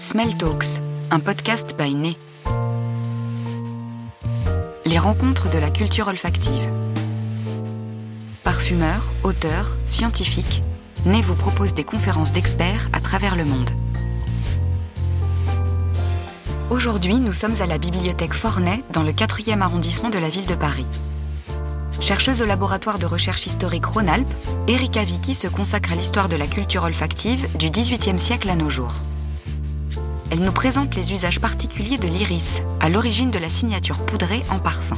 Smell Talks, un podcast by Né. Les rencontres de la culture olfactive. Parfumeurs, auteurs, scientifiques, Né vous propose des conférences d'experts à travers le monde. Aujourd'hui, nous sommes à la bibliothèque Fornay, dans le 4e arrondissement de la ville de Paris. Chercheuse au laboratoire de recherche historique Rhône-Alpes, Erika Vicky se consacre à l'histoire de la culture olfactive du XVIIIe siècle à nos jours. Elle nous présente les usages particuliers de l'iris, à l'origine de la signature poudrée en parfum.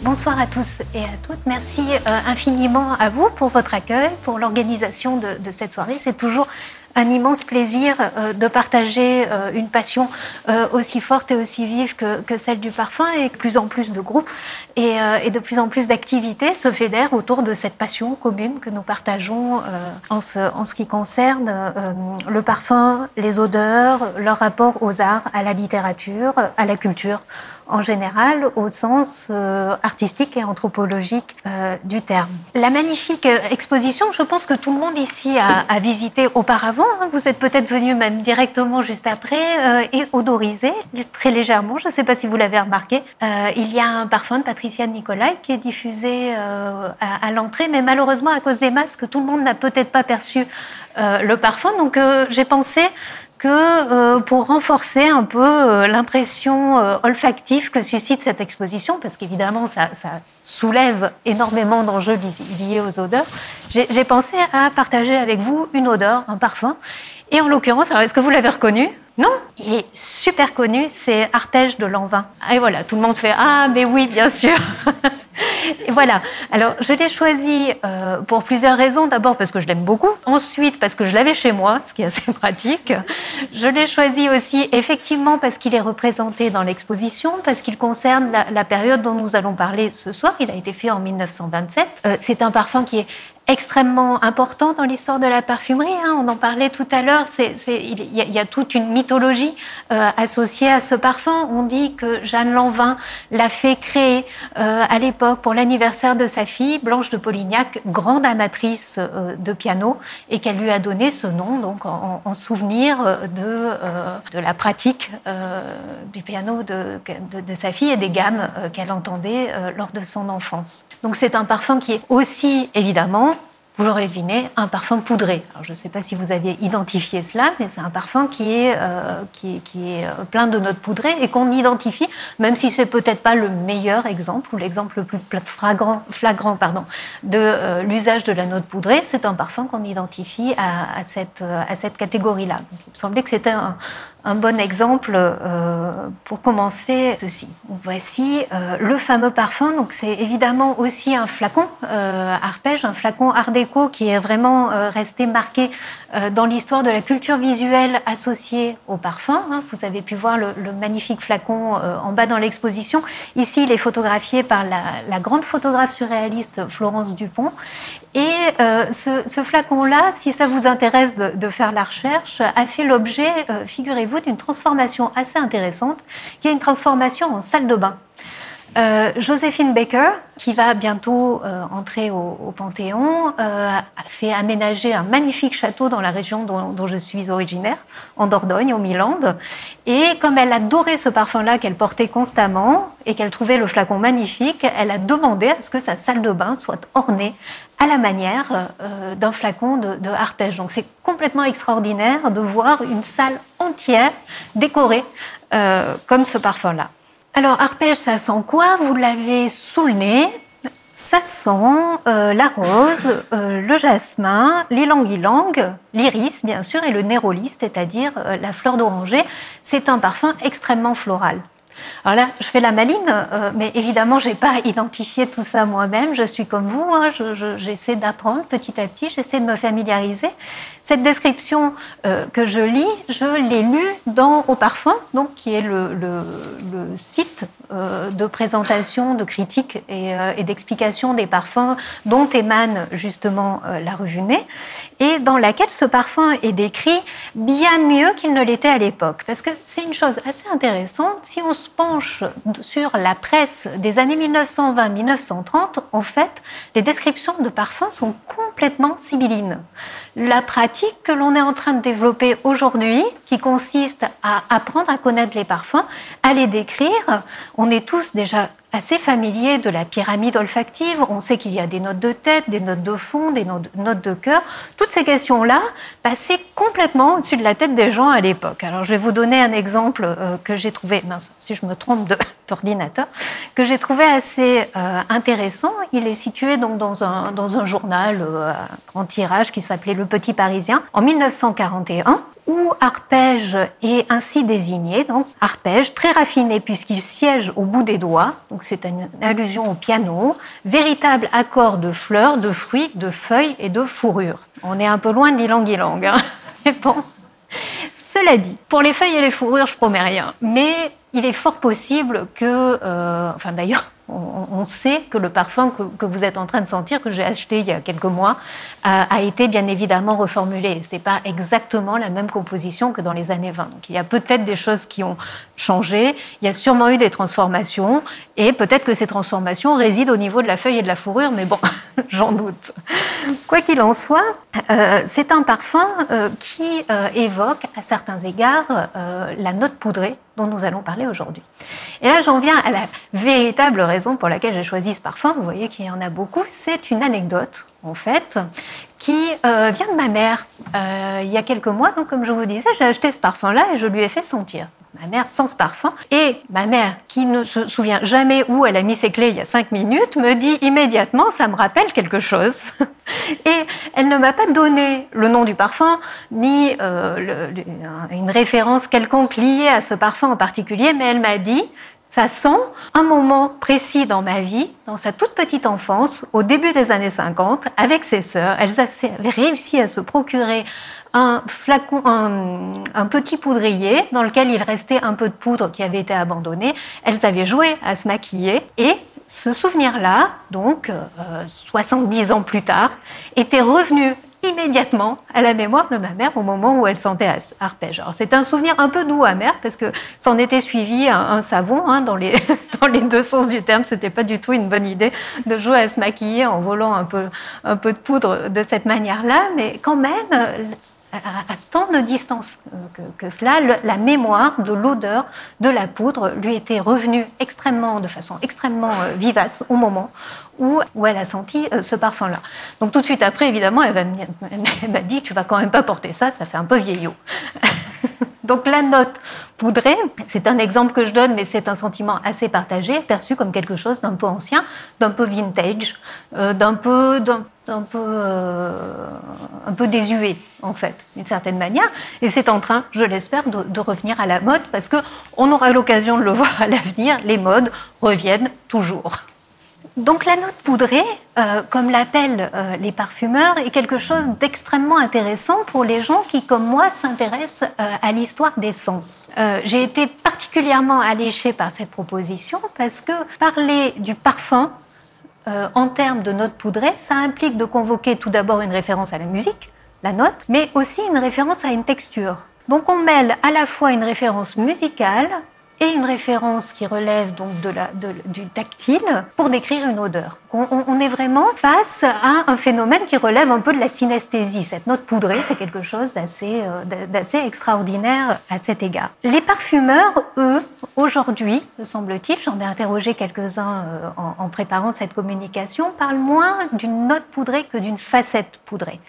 Bonsoir à tous et à toutes. Merci euh, infiniment à vous pour votre accueil, pour l'organisation de, de cette soirée. C'est toujours un immense plaisir euh, de partager euh, une passion euh, aussi forte et aussi vive que, que, celle du parfum et de plus en plus de groupes. Et, et de plus en plus d'activités se fédèrent autour de cette passion commune que nous partageons en ce, en ce qui concerne le parfum, les odeurs, leur rapport aux arts, à la littérature, à la culture en général au sens euh, artistique et anthropologique euh, du terme. La magnifique exposition, je pense que tout le monde ici a, visité auparavant. Hein. Vous êtes peut-être venu même directement juste après euh, et odorisé très légèrement. Je ne sais pas si vous l'avez remarqué. Euh, il y a un parfum de Patricia Nicolai qui est diffusé euh, à, à l'entrée, mais malheureusement à cause des masques, tout le monde n'a peut-être pas perçu le parfum. Donc j'ai pensé euh, pour renforcer un peu euh, l'impression euh, olfactive que suscite cette exposition, parce qu'évidemment ça, ça, soulève énormément d'enjeux liés aux odeurs, j'ai pensé à partager avec vous une odeur, un parfum. Et en l'occurrence, est-ce que vous l'avez reconnu? Non Il est super connu, c'est Arpège de Lanvin. Et voilà, tout le monde fait Ah, mais oui, bien sûr Et voilà. Alors, je l'ai choisi euh, pour plusieurs raisons. D'abord parce que je l'aime beaucoup. Ensuite, parce que je l'avais chez moi, ce qui est assez pratique. Je l'ai choisi aussi, effectivement, parce qu'il est représenté dans l'exposition, parce qu'il concerne la, la, période dont nous allons parler ce soir. Il a été fait en 1927. Euh, c'est un parfum qui est extrêmement important dans l'histoire de la parfumerie. Hein. On en parlait tout à l'heure. Il y, a toute une mythologie euh, associée à ce parfum. On dit que Jeanne Lanvin l'a fait créer euh, à l'époque pour l'anniversaire de sa fille, Blanche de Polignac, grande amatrice euh, de piano, et qu'elle lui a donné ce nom donc en, en souvenir de, la pratique du piano de, de, de, sa fille et des gammes qu'elle entendait lors de son enfance. Donc c'est un parfum qui est aussi évidemment vous l'aurez deviné, un parfum poudré. Alors, je ne sais pas si vous aviez identifié cela, mais c'est un parfum qui est, euh, qui, est, est plein de notes poudrées et qu'on identifie, même si c'est peut-être pas le meilleur exemple ou l'exemple le plus flagrant, flagrant pardon, de euh, l'usage de la note poudrée, c'est un parfum qu'on identifie à, cette, à cette catégorie-là. Il me semblait que c'était un, un bon exemple euh, pour commencer ceci. Voici euh, le fameux parfum. Donc c'est évidemment aussi un flacon euh, arpège, un flacon art déco qui est vraiment euh, resté marqué dans l'histoire de la culture visuelle associée au parfum. Hein. Vous avez pu voir le, magnifique flacon euh, en bas dans l'exposition. Ici, il est photographié par la, grande photographe surréaliste Florence Dupont. Et ce, ce flacon-là, si ça vous intéresse de, faire la recherche, a fait l'objet, figurez-vous, d'une transformation assez intéressante, qui est une transformation en salle de bain. Euh, Joséphine Baker, qui va bientôt euh, entrer au, Panthéon, euh, a fait aménager un magnifique château dans la région dont, je suis originaire, en Dordogne, au Milan. Et comme elle adorait ce parfum-là qu'elle portait constamment et qu'elle trouvait le flacon magnifique, elle a demandé à ce que sa salle de bain soit ornée à la manière euh, d'un flacon de, de arpège. Donc c'est complètement extraordinaire de voir une salle entière décorée comme ce parfum-là. Alors, arpège, ça sent quoi? Vous l'avez sous le nez. Ça sent euh, la rose, euh, le jasmin, l'ilang-ilang, l'iris, bien sûr, et le nérolis, c'est-à-dire euh, la fleur d'oranger. C'est un parfum extrêmement floral. Alors là, je fais la maline, euh, mais évidemment, je n'ai pas identifié tout ça moi-même. Je suis comme vous, hein, j'essaie je, d'apprendre petit à petit, j'essaie de me familiariser. Cette description euh, que je lis, je l'ai lue dans Au Parfum, donc, qui est le, site euh, de présentation, de critique et, d'explication des parfums dont émane justement la revue et dans laquelle ce parfum est décrit bien mieux qu'il ne l'était à l'époque. Parce que c'est une chose assez intéressante, si on se penche sur la presse des années 1920-1930, en fait, les descriptions de parfums sont complètement complètement sibylline. La pratique que l'on est en train de développer aujourd'hui, qui consiste à apprendre à connaître les parfums, à les décrire, on est tous déjà assez familier de la pyramide olfactive. On sait qu'il y a des notes de tête, des notes de fond, des notes de cœur. Toutes ces questions-là passaient complètement au-dessus de la tête des gens à l'époque. Alors je vais vous donner un exemple euh, que j'ai trouvé, si je me trompe d'ordinateur, que j'ai trouvé assez euh, intéressant. Il est situé donc dans un, dans un journal euh, tirage qui s'appelait Le Petit Parisien en 1941 où arpège est ainsi désigné, donc arpège très raffiné puisqu'il siège au bout des doigts, donc c'est une allusion au piano, véritable accord de fleurs, de fruits, de feuilles et de fourrures. On est un peu loin de l'ilang-ilang, hein mais bon. Cela dit, pour les feuilles et les fourrures, je promets rien, mais il est fort possible que, euh, enfin d'ailleurs, on, sait que le parfum que, vous êtes en train de sentir, que j'ai acheté il y a quelques mois, a, été bien évidemment reformulé. Ce n'est pas exactement la même composition que dans les années 20. Donc il y a peut-être des choses qui ont changé, il y a sûrement eu des transformations, et peut-être que ces transformations résident au niveau de la feuille et de la fourrure, mais bon, j'en doute. Quoi qu'il en soit, euh, c'est un parfum euh, qui euh, évoque à certains égards la note poudrée dont nous allons parler aujourd'hui. Et là, j'en viens à la véritable raison pour laquelle j'ai choisi ce parfum. Vous voyez qu'il y en a beaucoup. C'est une anecdote, en fait, qui euh, vient de ma mère. Euh, il y a quelques mois, donc comme je vous disais, j'ai acheté ce parfum-là et je lui ai fait sentir ma mère sans ce parfum. Et ma mère, qui ne se souvient jamais où elle a mis ses clés il y a cinq minutes, me dit immédiatement, ça me rappelle quelque chose. Et elle ne m'a pas donné le nom du parfum, ni euh, une référence quelconque liée à ce parfum en particulier, mais elle m'a dit, ça sent un moment précis dans ma vie, dans sa toute petite enfance, au début des années 50, avec ses sœurs. Elles avaient réussi à se procurer un flacon, un, petit poudrier dans lequel il restait un peu de poudre qui avait été abandonnée. Elles avaient joué à se maquiller et ce souvenir-là, donc 70 euh, ans plus tard, était revenu immédiatement à la mémoire de ma mère au moment où elle sentait arpège. Alors c'est un souvenir un peu doux amer parce que s'en était suivi un, savon hein, dans, les, dans les deux sens du terme. C'était pas du tout une bonne idée de jouer à se maquiller en volant un peu, un peu de poudre de cette manière-là, mais quand même à, tant de distance que, cela, la mémoire de l'odeur de la poudre lui était revenue extrêmement, de façon extrêmement euh, vivace au moment où, où elle a senti euh, ce parfum-là. Donc tout de suite après, évidemment, elle m'a dit, tu vas quand même pas porter ça, ça fait un peu vieillot. Donc la note poudrée, c'est un exemple que je donne, mais c'est un sentiment assez partagé, perçu comme quelque chose d'un peu ancien, d'un peu vintage, euh, d'un peu, d'un peu, euh, un peu désuet en fait, d'une certaine manière. Et c'est en train, je l'espère, de, de, revenir à la mode parce que on aura l'occasion de le voir à l'avenir. Les modes reviennent toujours. Donc la note poudrée, euh, comme l'appellent euh, les parfumeurs, est quelque chose d'extrêmement intéressant pour les gens qui, comme moi, s'intéressent euh, à l'histoire des sens. J'ai été particulièrement alléchée par cette proposition parce que parler du parfum en termes de note poudrée, ça implique de convoquer tout d'abord une référence à la musique, la note, mais aussi une référence à une texture. Donc on mêle à la fois une référence musicale et une référence qui relève donc du tactile pour décrire une odeur. On, est vraiment face à un phénomène qui relève un peu de la synesthésie. Cette note poudrée, c'est quelque chose d'assez, euh, d'assez extraordinaire à cet égard. Les parfumeurs, eux, aujourd'hui, me semble-t-il, j'en ai interrogé quelques-uns euh, en, en préparant cette communication, parlent moins d'une note poudrée que d'une facette poudrée.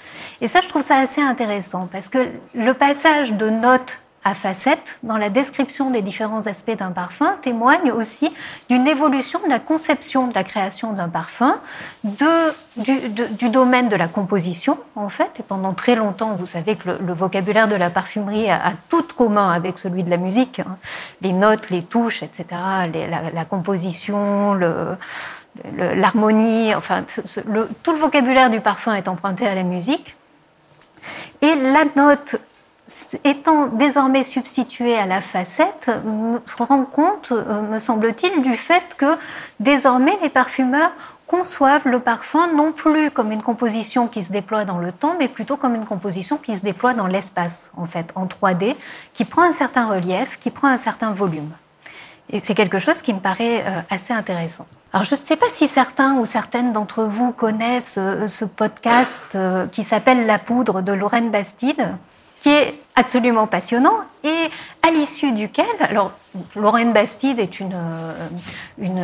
Et ça, je trouve ça assez intéressant parce que le passage de notes à facettes dans la description des différents aspects d'un parfum témoigne aussi d'une évolution de la conception de la création d'un parfum, du, domaine de la composition en fait. Et pendant très longtemps, vous savez que le, vocabulaire de la parfumerie a, tout commun avec celui de la musique, hein. les notes, les touches, etc., la, composition, l'harmonie, enfin tout le vocabulaire du parfum est emprunté à la musique. Et la note étant désormais substitué à la facette, me rend compte, euh, me semble-t-il, du fait que désormais les parfumeurs conçoivent le parfum non plus comme une composition qui se déploie dans le temps, mais plutôt comme une composition qui se déploie dans l'espace, en fait, en 3D, qui prend un certain relief, qui prend un certain volume. Et c'est quelque chose qui me paraît euh, assez intéressant. Alors, je ne sais pas si certains ou certaines d'entre vous connaissent euh, ce podcast qui s'appelle La poudre de Lorraine Bastide, qui est absolument passionnant et à l'issue duquel, alors Lorraine Bastide est une, euh, une,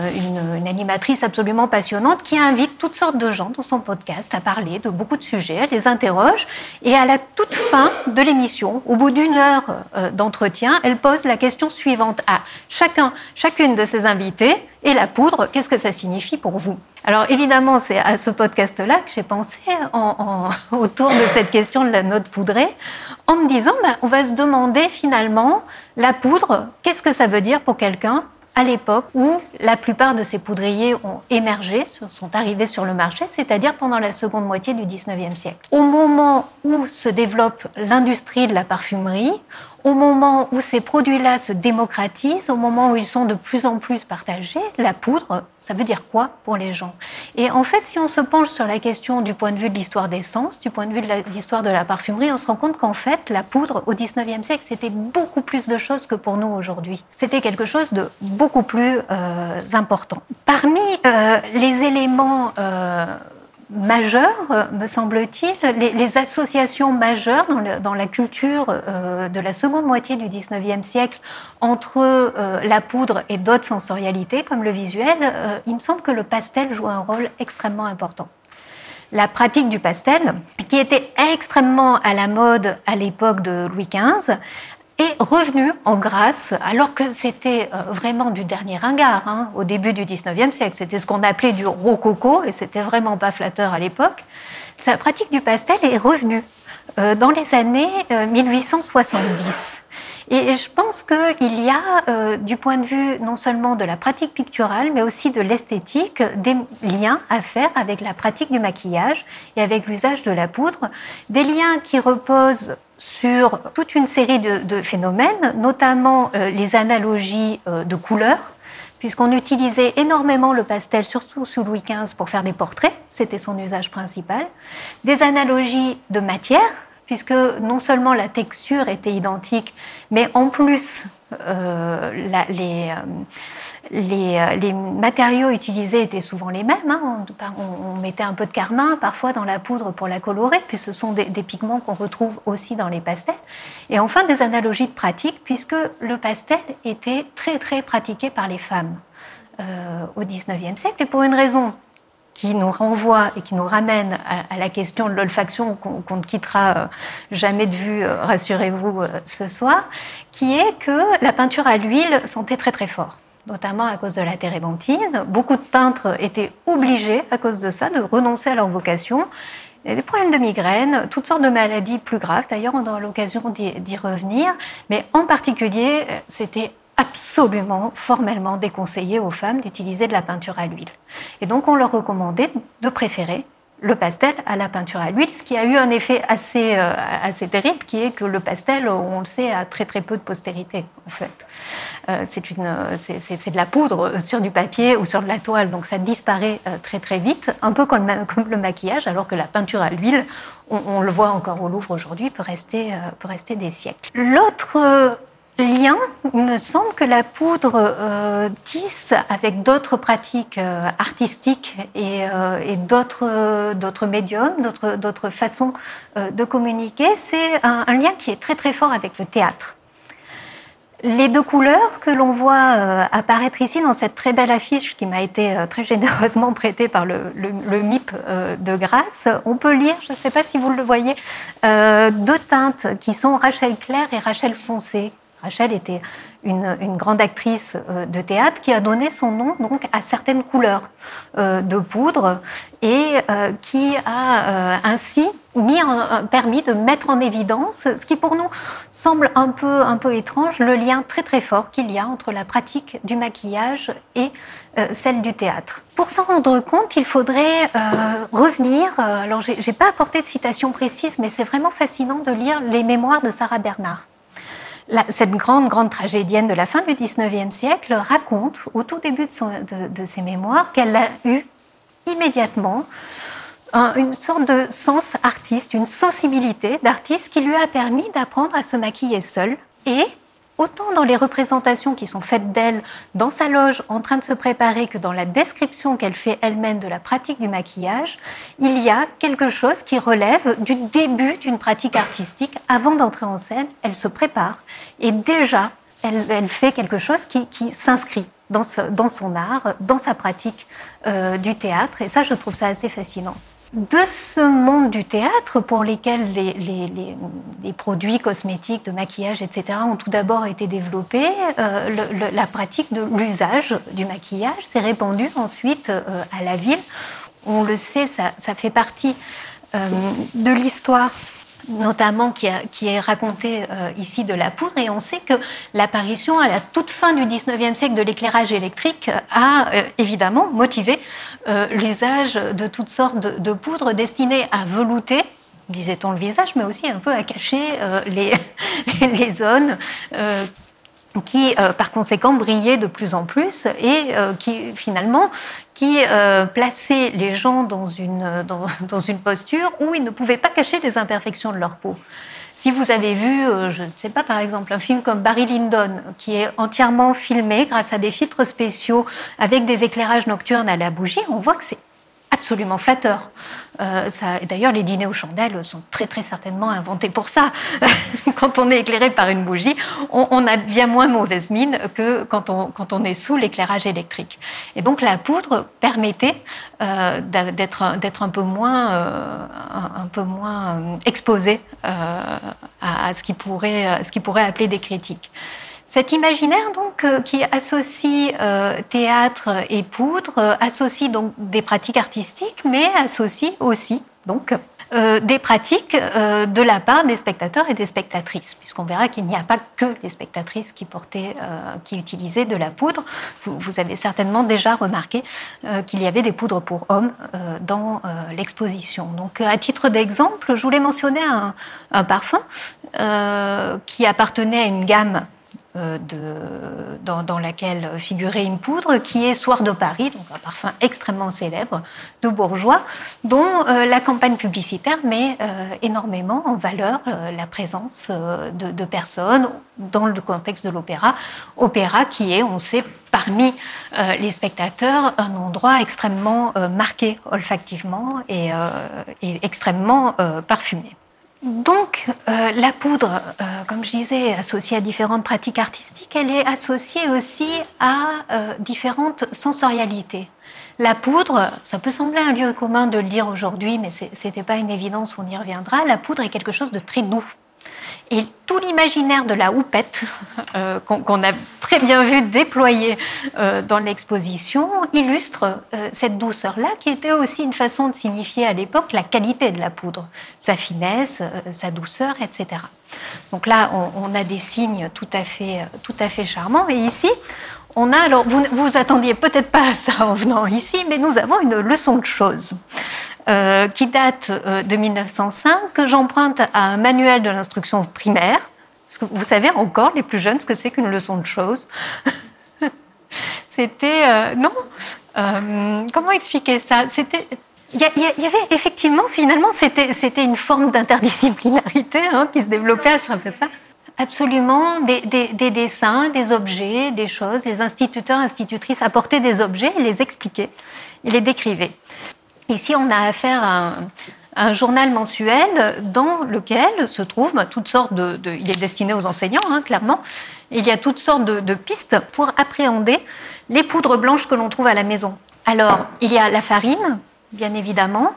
une, animatrice absolument passionnante qui invite toutes sortes de gens dans son podcast à parler de beaucoup de sujets, elle les interroge et à la toute fin de l'émission, au bout d'une heure euh, d'entretien, elle pose la question suivante à chacun, chacune de ses invités et la poudre, qu'est-ce que ça signifie pour vous? Alors évidemment, c'est à ce podcast-là que j'ai pensé en, en, autour de cette question de la note poudrée, en me disant, ben, on va se demander finalement, la poudre, qu'est-ce que ça veut dire pour quelqu'un à l'époque où la plupart de ces poudriers ont émergé, sont arrivés sur le marché, c'est-à-dire pendant la seconde moitié du 19e siècle? Au moment où se développe l'industrie de la parfumerie, au moment où ces produits-là se démocratisent, au moment où ils sont de plus en plus partagés, la poudre, ça veut dire quoi pour les gens? Et en fait, si on se penche sur la question du point de vue de l'histoire des sens, du point de vue de l'histoire de la parfumerie, on se rend compte qu'en fait, la poudre au 19e siècle, c'était beaucoup plus de choses que pour nous aujourd'hui. C'était quelque chose de beaucoup plus euh, important. Parmi euh, les éléments euh, majeures, me semble-t-il, les, associations majeures dans, la culture euh, de la seconde moitié du XIXe siècle entre euh, la poudre et d'autres sensorialités comme le visuel, euh, il me semble que le pastel joue un rôle extrêmement important. La pratique du pastel, qui était extrêmement à la mode à l'époque de Louis XV, est revenu en grâce, alors que c'était euh, vraiment du dernier ringard hein, au début du 19e siècle. C'était ce qu'on appelait du rococo et c'était vraiment pas flatteur à l'époque. La pratique du pastel est revenue euh, dans les années 1870. Euh, et je pense qu'il y a, du point de vue non seulement de la pratique picturale, mais aussi de l'esthétique, des liens à faire avec la pratique du maquillage et avec l'usage de la poudre, des liens qui reposent sur toute une série de, phénomènes, notamment euh, les analogies euh, de couleurs, puisqu'on utilisait énormément le pastel, surtout sous Louis XV, pour faire des portraits, c'était son usage principal, des analogies de matière, puisque non seulement la texture était identique, mais en plus, euh, euh, euh, les, matériaux utilisés étaient souvent les mêmes. Hein. On, mettait un peu de carmin parfois dans la poudre pour la colorer, puis ce sont des, pigments qu'on retrouve aussi dans les pastels. Et enfin, des analogies de pratique, puisque le pastel était très très pratiqué par les femmes au XIXe siècle, et pour une raison qui nous renvoie et qui nous ramène à, la question de l'olfaction qu'on ne quittera euh, jamais de vue, euh, rassurez-vous, euh, ce soir, qui est que la peinture à l'huile sentait très très fort notamment à cause de la térébenthine. Beaucoup de peintres étaient obligés, à cause de ça, de renoncer à leur vocation. Il y a des problèmes de migraine, toutes sortes de maladies plus graves. D'ailleurs, on aura l'occasion d'y revenir. Mais en particulier, c'était absolument formellement déconseillé aux femmes d'utiliser de la peinture à l'huile. Et donc on leur recommandait de préférer le pastel à la peinture à l'huile, ce qui a eu un effet assez, euh, assez terrible, qui est que le pastel, on le sait, a très très peu de postérité, en fait. Euh, c'est, de la poudre sur du papier ou sur de la toile, donc ça disparaît euh, très très vite, un peu comme, comme, le maquillage, alors que la peinture à l'huile, on, on le voit encore au Louvre aujourd'hui, peut rester, peut rester des siècles. L'autre lien, il me semble que la poudre euh, tisse avec d'autres pratiques euh, artistiques et, euh, d'autres, médiums, d'autres, façons de communiquer. C'est un, lien qui est très très fort avec le théâtre. Les deux couleurs que l'on voit apparaître ici dans cette très belle affiche qui m'a été très généreusement prêtée par le, MIP de Grasse, on peut lire, je ne sais pas si vous le voyez, deux teintes qui sont Rachel claire et Rachel foncée Rachel était une, grande actrice euh, de théâtre qui a donné son nom donc à certaines couleurs euh, de poudre et euh, qui a ainsi mis permis de mettre en évidence ce qui pour nous semble un peu un peu étrange le lien très très fort qu'il y a entre la pratique du maquillage et celle du théâtre. Pour s'en rendre compte, il faudrait revenir. alors j'ai pas apporté de citation précise, mais c'est vraiment fascinant de lire les mémoires de Sarah Bernard cette grande, grande tragédienne de la fin du XIXe siècle raconte, au tout début de, ses mémoires, qu'elle a eu immédiatement une sorte de sens artiste, une sensibilité d'artiste qui lui a permis d'apprendre à se maquiller seule et autant dans les représentations qui sont faites d'elle dans sa loge en train de se préparer que dans la description qu'elle fait elle-même de la pratique du maquillage, il y a quelque chose qui relève du début d'une pratique artistique. Avant d'entrer en scène, elle se prépare et déjà, elle, fait quelque chose qui, s'inscrit dans, son art, dans sa pratique euh, du théâtre. Et ça, je trouve ça assez fascinant de ce monde du théâtre pour lesquels les, produits cosmétiques, de maquillage, etc., ont tout d'abord été développés, euh, la pratique de l'usage du maquillage s'est répandue ensuite euh, à la ville. On le sait, ça, fait partie euh, de l'histoire notamment qui, est raconté euh, ici de la poudre. Et on sait que l'apparition à la toute fin du 19e siècle de l'éclairage électrique a euh, évidemment motivé euh, l'usage de toutes sortes de, poudres destinées à velouter disait-on le visage, mais aussi un peu à cacher les, les, zones qui, par conséquent, brillaient de plus en plus et qui, finalement, qui euh, plaçait les gens dans une, dans, une posture où ils ne pouvaient pas cacher les imperfections de leur peau. Si vous avez vu, euh, je ne sais pas, par exemple, un film comme Barry Lyndon, qui est entièrement filmé grâce à des filtres spéciaux avec des éclairages nocturnes à la bougie, on voit que c'est absolument flatteur. Euh, d'ailleurs, les dîners aux chandelles sont très très certainement inventés pour ça. quand on est éclairé par une bougie, on, a bien moins mauvaise mine que quand on, quand on est sous l'éclairage électrique. Et donc la poudre permettait euh, d'être un peu moins, euh, un, peu moins exposé à, à, ce qui pourrait, ce qui pourrait appeler des critiques. Cet imaginaire donc euh, qui associe euh, théâtre et poudre euh, associe donc des pratiques artistiques, mais associe aussi donc des pratiques de la part des spectateurs et des spectatrices, puisqu'on verra qu'il n'y a pas que les spectatrices qui portaient, qui utilisaient de la poudre. Vous, avez certainement déjà remarqué qu'il y avait des poudres pour hommes dans l'exposition. Donc, à titre d'exemple, je voulais mentionner un, parfum qui appartenait à une gamme de, dans, laquelle figurait une poudre, qui est Soir de Paris, donc un parfum extrêmement célèbre de bourgeois, dont euh, la campagne publicitaire met euh, énormément en valeur la présence de, de, personnes dans le contexte de l'opéra. Opéra qui est, on sait, parmi les spectateurs, un endroit extrêmement marqué olfactivement et, et extrêmement parfumé. Donc, euh, la poudre, euh, comme je disais, associée à différentes pratiques artistiques, elle est associée aussi à euh, différentes sensorialités. La poudre, ça peut sembler un lieu commun de le dire aujourd'hui, mais ce n'était pas une évidence, on y reviendra. La poudre est quelque chose de très doux. Et tout l'imaginaire de la houppette, euh, qu'on a très bien vu déployer euh, dans l'exposition, illustre euh, cette douceur-là, qui était aussi une façon de signifier à l'époque la qualité de la poudre, sa finesse, sa douceur, etc. Donc là, on, a des signes tout à fait, tout à fait charmants. Et ici, on a, alors vous vous attendiez peut-être pas à ça en venant ici, mais nous avons une leçon de choses. Euh, qui date euh, de 1905, que j'emprunte à un manuel de l'instruction primaire. Vous savez encore, les plus jeunes, ce que c'est qu'une leçon de choses. C'était. Euh, non Comment expliquer ça? C'était. Il y, avait effectivement, finalement, c'était une forme d'interdisciplinarité hein, qui se développait à travers ça. Absolument, des, des, dessins, des objets, des choses. Les instituteurs, institutrices apportaient des objets et les expliquaient, ils les décrivaient. Ici, on a affaire à un, journal mensuel dans lequel se trouvent bah, toutes sortes de, Il est destiné aux enseignants, hein, clairement. Il y a toutes sortes de, pistes pour appréhender les poudres blanches que l'on trouve à la maison. Alors, il y a la farine, bien évidemment.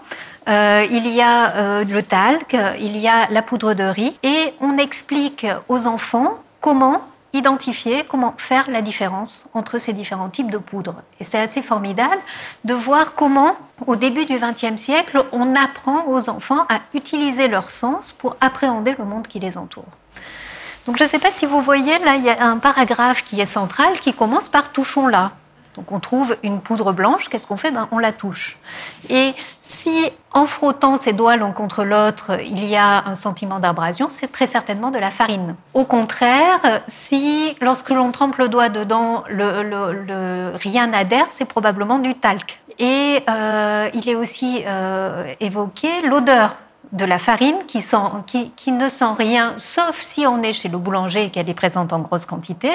Euh, il y a euh, le talc, il y a la poudre de riz, et on explique aux enfants comment identifier comment faire la différence entre ces différents types de poudres. Et c'est assez formidable de voir comment, au début du XXe siècle, on apprend aux enfants à utiliser leur sens pour appréhender le monde qui les entoure. Donc je ne sais pas si vous voyez, là, il y a un paragraphe qui est central qui commence par touchons là. Donc on trouve une poudre blanche, qu'est-ce qu'on fait? Ben, On la touche. Et si en frottant ses doigts l'un contre l'autre, il y a un sentiment d'abrasion, c'est très certainement de la farine. Au contraire, si lorsque l'on trempe le doigt dedans, le, rien n'adhère, c'est probablement du talc. Et euh, il est aussi euh, évoqué l'odeur de la farine qui, qui, ne sent rien, sauf si on est chez le boulanger et qu'elle est présente en grosse quantité,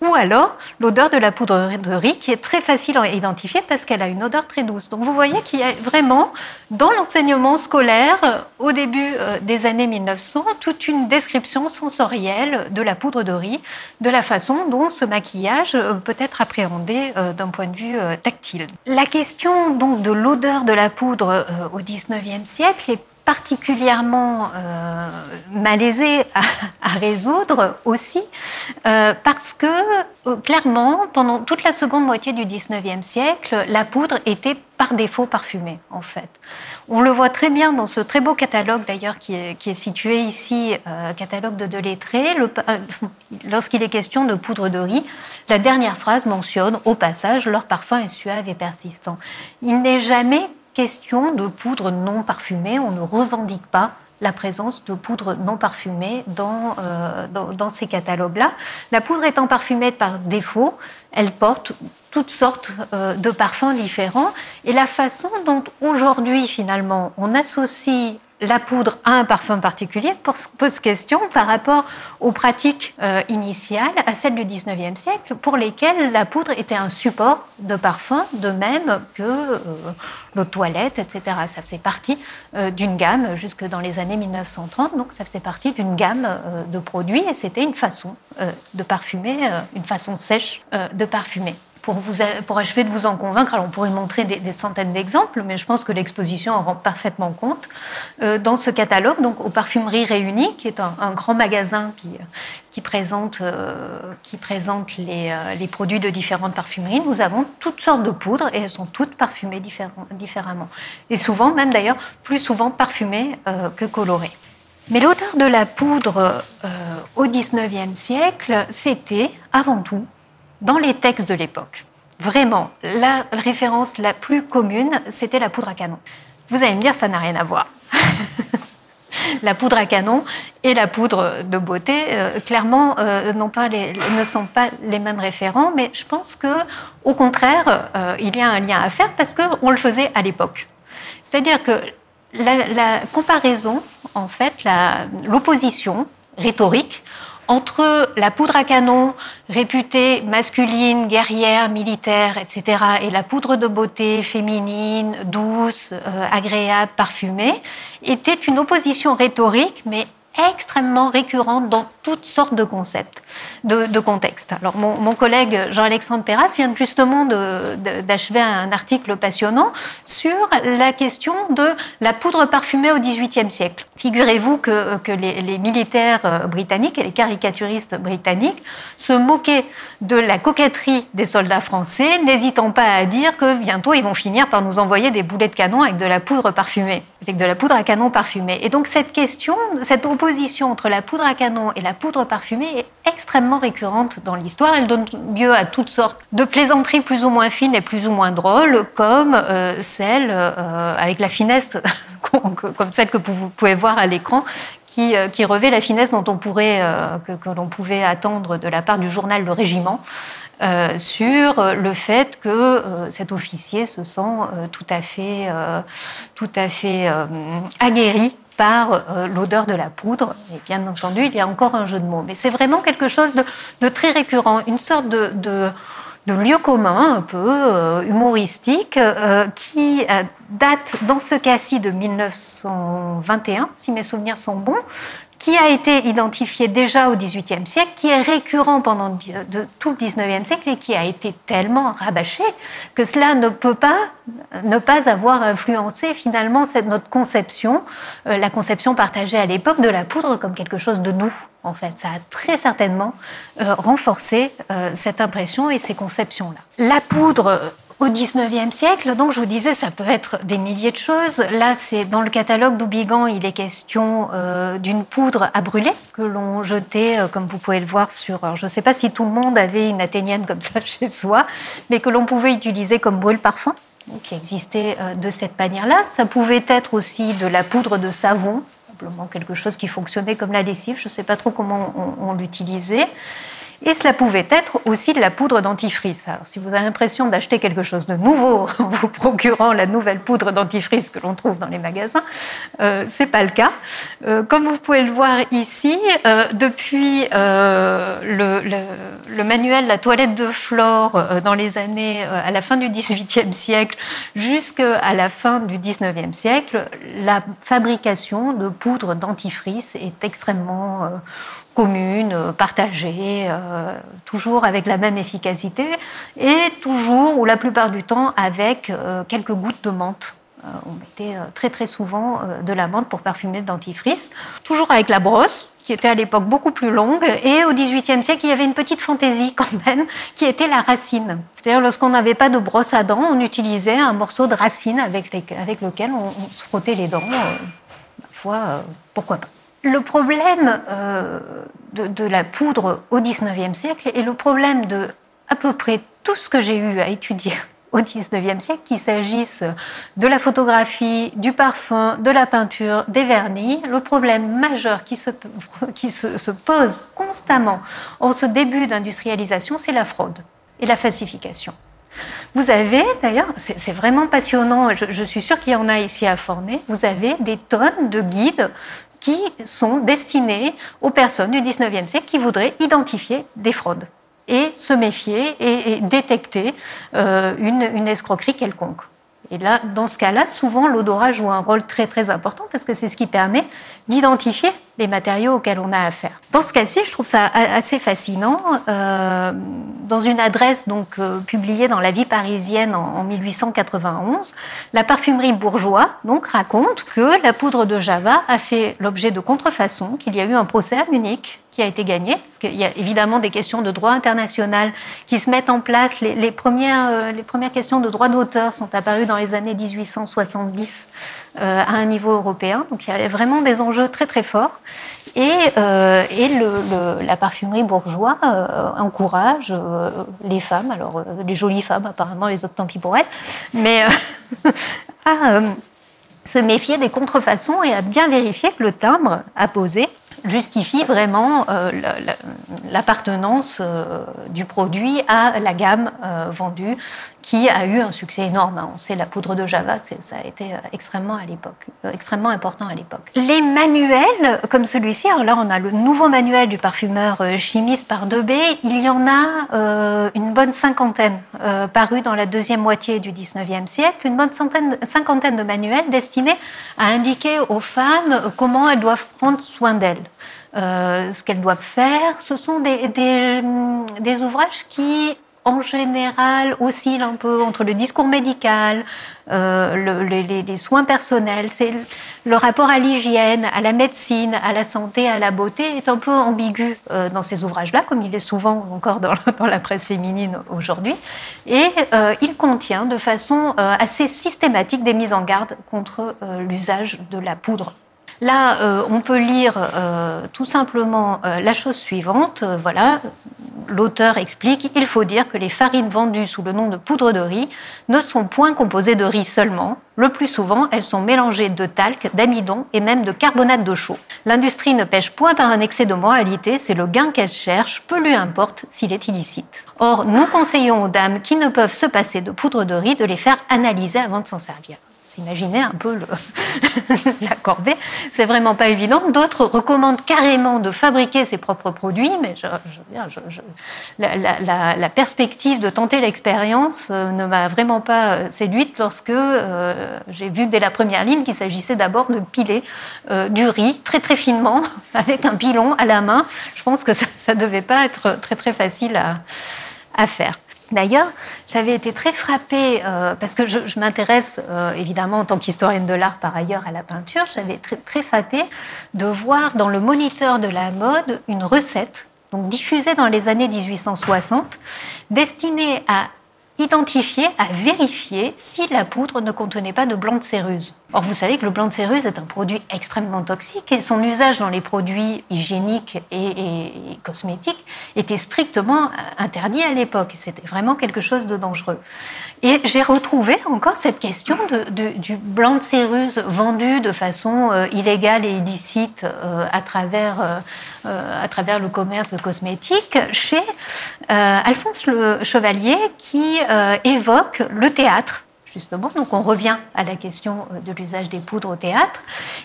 ou alors l'odeur de la poudre de riz qui est très facile à identifier parce qu'elle a une odeur très douce. Donc vous voyez qu'il y a vraiment dans l'enseignement scolaire euh, au début euh, des années 1900 toute une description sensorielle de la poudre de riz, de la façon dont ce maquillage euh, peut être appréhendé d'un point de vue tactile. La question donc de l'odeur de la poudre au 19e siècle est particulièrement euh, malaisé à, résoudre aussi, euh, parce que euh, clairement, pendant toute la seconde moitié du 19e siècle, la poudre était par défaut parfumée, en fait. On le voit très bien dans ce très beau catalogue, d'ailleurs, qui est, situé ici, catalogue de Delettré. Lorsqu'il est question de poudre de riz, la dernière phrase mentionne au passage leur parfum est suave et persistant. Il n'est jamais question de poudre non parfumée. On ne revendique pas la présence de poudre non parfumée dans, euh, ces catalogues-là. La poudre étant parfumée par défaut, elle porte toutes sortes euh, de parfums différents. Et la façon dont aujourd'hui, finalement, on associe la poudre a un parfum particulier pose question par rapport aux pratiques euh, initiales, à celles du 19e siècle, pour lesquelles la poudre était un support de parfum, de même que euh, l'eau de toilette, etc. Ça faisait partie euh, d'une gamme jusque dans les années 1930, donc ça faisait partie d'une gamme de produits et c'était une façon de parfumer, une façon sèche de parfumer pour, achever de vous en convaincre, alors on pourrait montrer des, centaines d'exemples, mais je pense que l'exposition en rend parfaitement compte. Euh, dans ce catalogue, donc aux Parfumeries Réunies, qui est un, grand magasin qui, présente, euh, euh, les, produits de différentes parfumeries, nous avons toutes sortes de poudres et elles sont toutes parfumées différemment. Et souvent, même d'ailleurs, plus souvent parfumées que colorées. Mais l'odeur de la poudre au XIXe siècle, c'était avant tout dans les textes de l'époque, vraiment, la référence la plus commune, c'était la poudre à canon. Vous allez me dire, ça n'a rien à voir. la poudre à canon et la poudre de beauté, euh, clairement, euh, ne sont pas les mêmes référents, mais je pense que, au contraire, euh, il y a un lien à faire parce qu'on le faisait à l'époque. C'est-à-dire que la, comparaison, en fait, l'opposition rhétorique entre la poudre à canon, réputée masculine, guerrière, militaire, etc., et la poudre de beauté féminine, douce, euh, agréable, parfumée, était une opposition rhétorique, mais extrêmement récurrente dans toutes sortes de concepts, de, contextes. Alors, mon, collègue Jean-Alexandre Perras vient justement d'achever un article passionnant sur la question de la poudre parfumée au XVIIIe siècle. Figurez-vous que, les, militaires euh, britanniques et les caricaturistes britanniques se moquaient de la coquetterie des soldats français, n'hésitant pas à dire que bientôt ils vont finir par nous envoyer des boulets de canon avec de la poudre parfumée, avec de la poudre à canon parfumée. Et donc cette question, cette opposition entre la poudre à canon et la poudre parfumée est extrêmement récurrente dans l'histoire. Elle donne lieu à toutes sortes de plaisanteries plus ou moins fines et plus ou moins drôles, comme euh, celle euh, avec la finesse, comme celle que vous pouvez voir à l'écran, qui, euh, revêt la finesse dont on pourrait, que, que l'on pouvait attendre de la part du journal Le Régiment. sur le fait que cet officier se sent tout à fait, tout à fait aguerri par euh, l'odeur de la poudre. Et bien entendu, il y a encore un jeu de mots. Mais c'est vraiment quelque chose de, très récurrent, une sorte de, lieu commun, un peu euh, humoristique, euh, qui date dans ce cas-ci de 1921, si mes souvenirs sont bons, qui a été identifié déjà au XVIIIe siècle, qui est récurrent pendant tout le XIXe siècle et qui a été tellement rabâché que cela ne peut pas ne pas avoir influencé finalement notre conception, euh, la conception partagée à l'époque de la poudre comme quelque chose de doux. En fait, ça a très certainement euh, renforcé euh, cette impression et ces conceptions-là. La poudre au XIXe siècle, donc je vous disais, ça peut être des milliers de choses. Là, c'est dans le catalogue d'Oubigan, il est question euh, d'une poudre à brûler que l'on jetait, euh, comme vous pouvez le voir sur. Alors, je ne sais pas si tout le monde avait une athénienne comme ça chez soi, mais que l'on pouvait utiliser comme brûle-parfum qui existait euh, de cette manière-là. Ça pouvait être aussi de la poudre de savon, simplement quelque chose qui fonctionnait comme la lessive. Je ne sais pas trop comment on l'utilisait. Et cela pouvait être aussi de la poudre dentifrice. Alors, si vous avez l'impression d'acheter quelque chose de nouveau en vous procurant la nouvelle poudre dentifrice que l'on trouve dans les magasins, euh, c'est pas le cas. Euh, comme vous pouvez le voir ici, euh, depuis euh, le, le, le, manuel La toilette de Flore dans les années à la fin du XVIIIe siècle jusqu'à la fin du XIXe siècle, la fabrication de poudre dentifrice est extrêmement commune, partagée, euh, toujours avec la même efficacité et toujours, ou la plupart du temps, avec euh, quelques gouttes de menthe. Euh, on mettait très très souvent de la menthe pour parfumer le dentifrice, toujours avec la brosse, qui était à l'époque beaucoup plus longue, et au XVIIIe siècle, il y avait une petite fantaisie quand même, qui était la racine. C'est-à-dire, lorsqu'on n'avait pas de brosse à dents, on utilisait un morceau de racine avec lequel on, on, se frottait les dents. ma foi, pourquoi pas le problème euh, de, la poudre au XIXe siècle est le problème de à peu près tout ce que j'ai eu à étudier au XIXe siècle, qu'il s'agisse de la photographie, du parfum, de la peinture, des vernis. Le problème majeur qui se, qui se, se pose constamment en ce début d'industrialisation, c'est la fraude et la falsification. Vous avez, d'ailleurs, c'est vraiment passionnant, je, je suis sûre qu'il y en a ici à Fornay, vous avez des tonnes de guides qui sont destinés aux personnes du 19e siècle qui voudraient identifier des fraudes et se méfier et, détecter euh, une escroquerie quelconque. Et là, dans ce cas-là, souvent l'odorat joue un rôle très très important parce que c'est ce qui permet d'identifier les matériaux auxquels on a affaire. Dans ce cas-ci, je trouve ça assez fascinant. Euh, dans une adresse donc euh, publiée dans la vie parisienne en, en, 1891, la parfumerie Bourgeois donc raconte que la poudre de Java a fait l'objet de contrefaçons, qu'il y a eu un procès à Munich a été gagné, parce qu'il y a évidemment des questions de droit international qui se mettent en place. Les, premières, euh, les premières questions de droit d'auteur sont apparues dans les années 1870 euh, à un niveau européen. Donc il y a vraiment des enjeux très très forts. Et, euh, et le, la parfumerie bourgeois euh, encourage les femmes, alors les jolies femmes apparemment, les autres tant pis pour elles, mais à se méfier des contrefaçons et à bien vérifier que le timbre apposé justifie vraiment euh, l'appartenance euh, du produit à la gamme euh, vendue qui a eu un succès énorme. On sait la poudre de Java, ça a été extrêmement à l'époque, extrêmement important à l'époque. Les manuels comme celui-ci, alors là on a le nouveau manuel du parfumeur chimiste par Debé, il y en a euh, une bonne cinquantaine euh, paru dans la deuxième moitié du 19e siècle, une bonne cinquantaine de manuels destinés à indiquer aux femmes comment elles doivent prendre soin d'elles. Euh, ce qu'elles doivent faire, ce sont des, des ouvrages qui en général oscille un peu entre le discours médical, euh, le, les, soins personnels. C'est le rapport à l'hygiène, à la médecine, à la santé, à la beauté est un peu ambigu euh, dans ces ouvrages-là, comme il est souvent encore dans, la presse féminine aujourd'hui. Et euh, il contient de façon assez systématique des mises en garde contre l'usage de la poudre Là, euh, on peut lire euh, tout simplement euh, la chose suivante. voilà, l'auteur explique il faut dire que les farines vendues sous le nom de poudre de riz ne sont point composées de riz seulement. Le plus souvent, elles sont mélangées de talc, d'amidon et même de carbonate de chaux. L'industrie ne pêche point par un excès de moralité, c'est le gain qu'elle cherche, peu lui importe s'il est illicite. Or, nous conseillons aux dames qui ne peuvent se passer de poudre de riz de les faire analyser avant de s'en servir imaginez un peu la corvée. C'est vraiment pas évident. D'autres recommandent carrément de fabriquer ses propres produits, mais la, perspective de tenter l'expérience euh, ne m'a vraiment pas euh, séduite lorsque euh, j'ai vu dès la première ligne qu'il s'agissait d'abord de piler du riz très très finement avec un pilon à la main. Je pense que ça ne devait pas être très très facile à faire. D'ailleurs, j'avais été très frappée, euh, parce que je, m'intéresse euh, évidemment en tant qu'historienne de l'art par ailleurs à la peinture, j'avais été très, très frappée de voir dans le moniteur de la mode une recette, donc diffusée dans les années 1860, destinée à identifier, à vérifier si la poudre ne contenait pas de blanc de céruse. Or, vous savez que le blanc de céruse est un produit extrêmement toxique et son usage dans les produits hygiéniques et, cosmétiques était strictement interdit à l'époque. C'était vraiment quelque chose de dangereux. Et j'ai retrouvé encore cette question du blanc de céruse vendu de façon euh, illégale et illicite euh, à, travers, euh, à travers le commerce de cosmétiques chez Alphonse le Chevalier qui évoque le théâtre justement. Donc on revient à la question euh, de l'usage des poudres au théâtre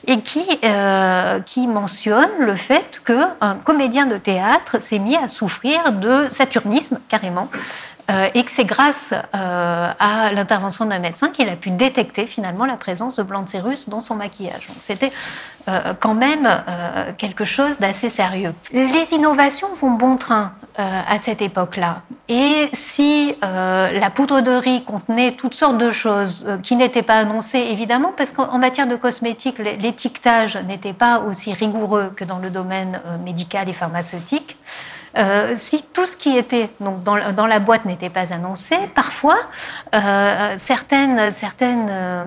et qui, euh, mentionne le fait qu'un comédien de théâtre s'est mis à souffrir de saturnisme carrément. Euh, et que c'est grâce à l'intervention d'un médecin qu'il a pu détecter finalement la présence de blanc de cérus dans son maquillage. Donc c'était quand même quelque chose d'assez sérieux. Les innovations vont bon train euh, à cette époque-là. Et si euh, la poudre de riz contenait toutes sortes de choses euh, qui n'étaient pas annoncées, évidemment, parce qu'en matière de cosmétiques, l'étiquetage n'était pas aussi rigoureux que dans le domaine médical et pharmaceutique, euh, si tout ce qui était donc, dans, la boîte n'était pas annoncé, parfois euh, certaines, certaines euh,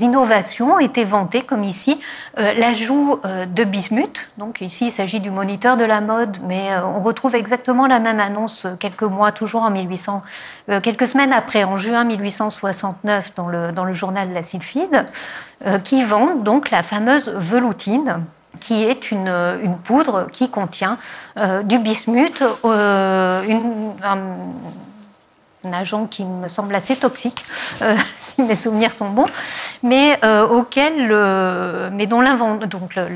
innovations étaient vantées, comme ici l'ajout de bismuth. Donc ici, il s'agit du moniteur de la mode, mais on retrouve exactement la même annonce quelques mois, toujours en 1800, quelques semaines après, en juin 1869, dans le, dans le journal La Sylphide, qui vend donc la fameuse veloutine qui est une, poudre qui contient euh, du bismuth, euh, un agent qui me semble assez toxique, euh, mes souvenirs sont bons, mais euh, auquel, mais dont donc le,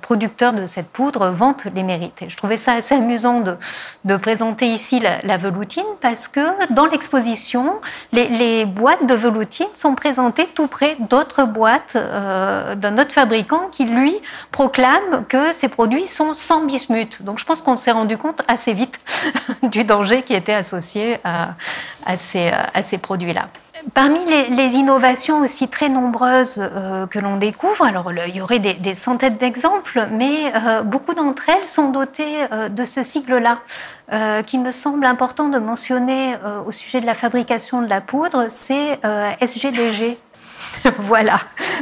producteur de cette poudre vante les mérites. Et je trouvais ça assez amusant de, de présenter ici la, veloutine parce que dans l'exposition, les, boîtes de veloutine sont présentées tout près d'autres boîtes euh, d'un autre fabricant qui lui proclame que ces produits sont sans bismuth. Donc je pense qu'on s'est rendu compte assez vite du danger qui était associé à à ces, produits-là. Parmi les, innovations aussi très nombreuses euh, que l'on découvre, alors il y aurait des, centaines d'exemples, mais euh, beaucoup d'entre elles sont dotées euh, de ce cycle-là, qui me semble important de mentionner au sujet de la fabrication de la poudre, c'est SGDG. voilà.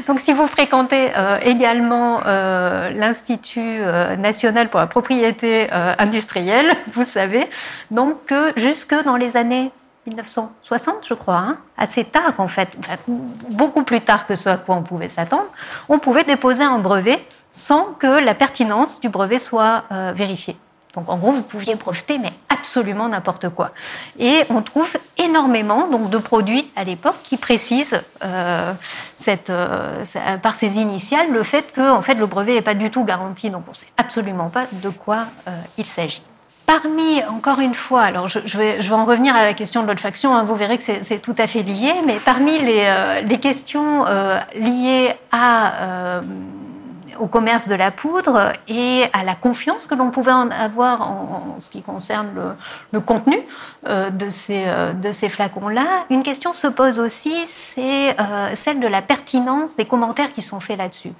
Donc, si vous fréquentez également l'Institut national pour la propriété industrielle, vous savez donc que jusque dans les années 1960, je crois, hein, assez tard en fait, beaucoup plus tard que ce à quoi on pouvait s'attendre, on pouvait déposer un brevet sans que la pertinence du brevet soit euh, vérifiée. Donc en gros, vous pouviez breveter, mais absolument n'importe quoi. Et on trouve énormément donc, de produits à l'époque qui précisent euh, cette, euh, par ces initiales le fait que en fait, le brevet n'est pas du tout garanti, donc on ne sait absolument pas de quoi il s'agit. Parmi, encore une fois, alors je, vais, je vais, en revenir à la question de l'olfaction, hein, vous verrez que c'est tout à fait lié, mais parmi les, euh, les questions euh, liées à euh, au commerce de la poudre et à la confiance que l'on pouvait en avoir en, ce qui concerne le, contenu euh, de ces, euh, de ces flacons-là. Une question se pose aussi, c'est euh, celle de la pertinence des commentaires qui sont faits là-dessus.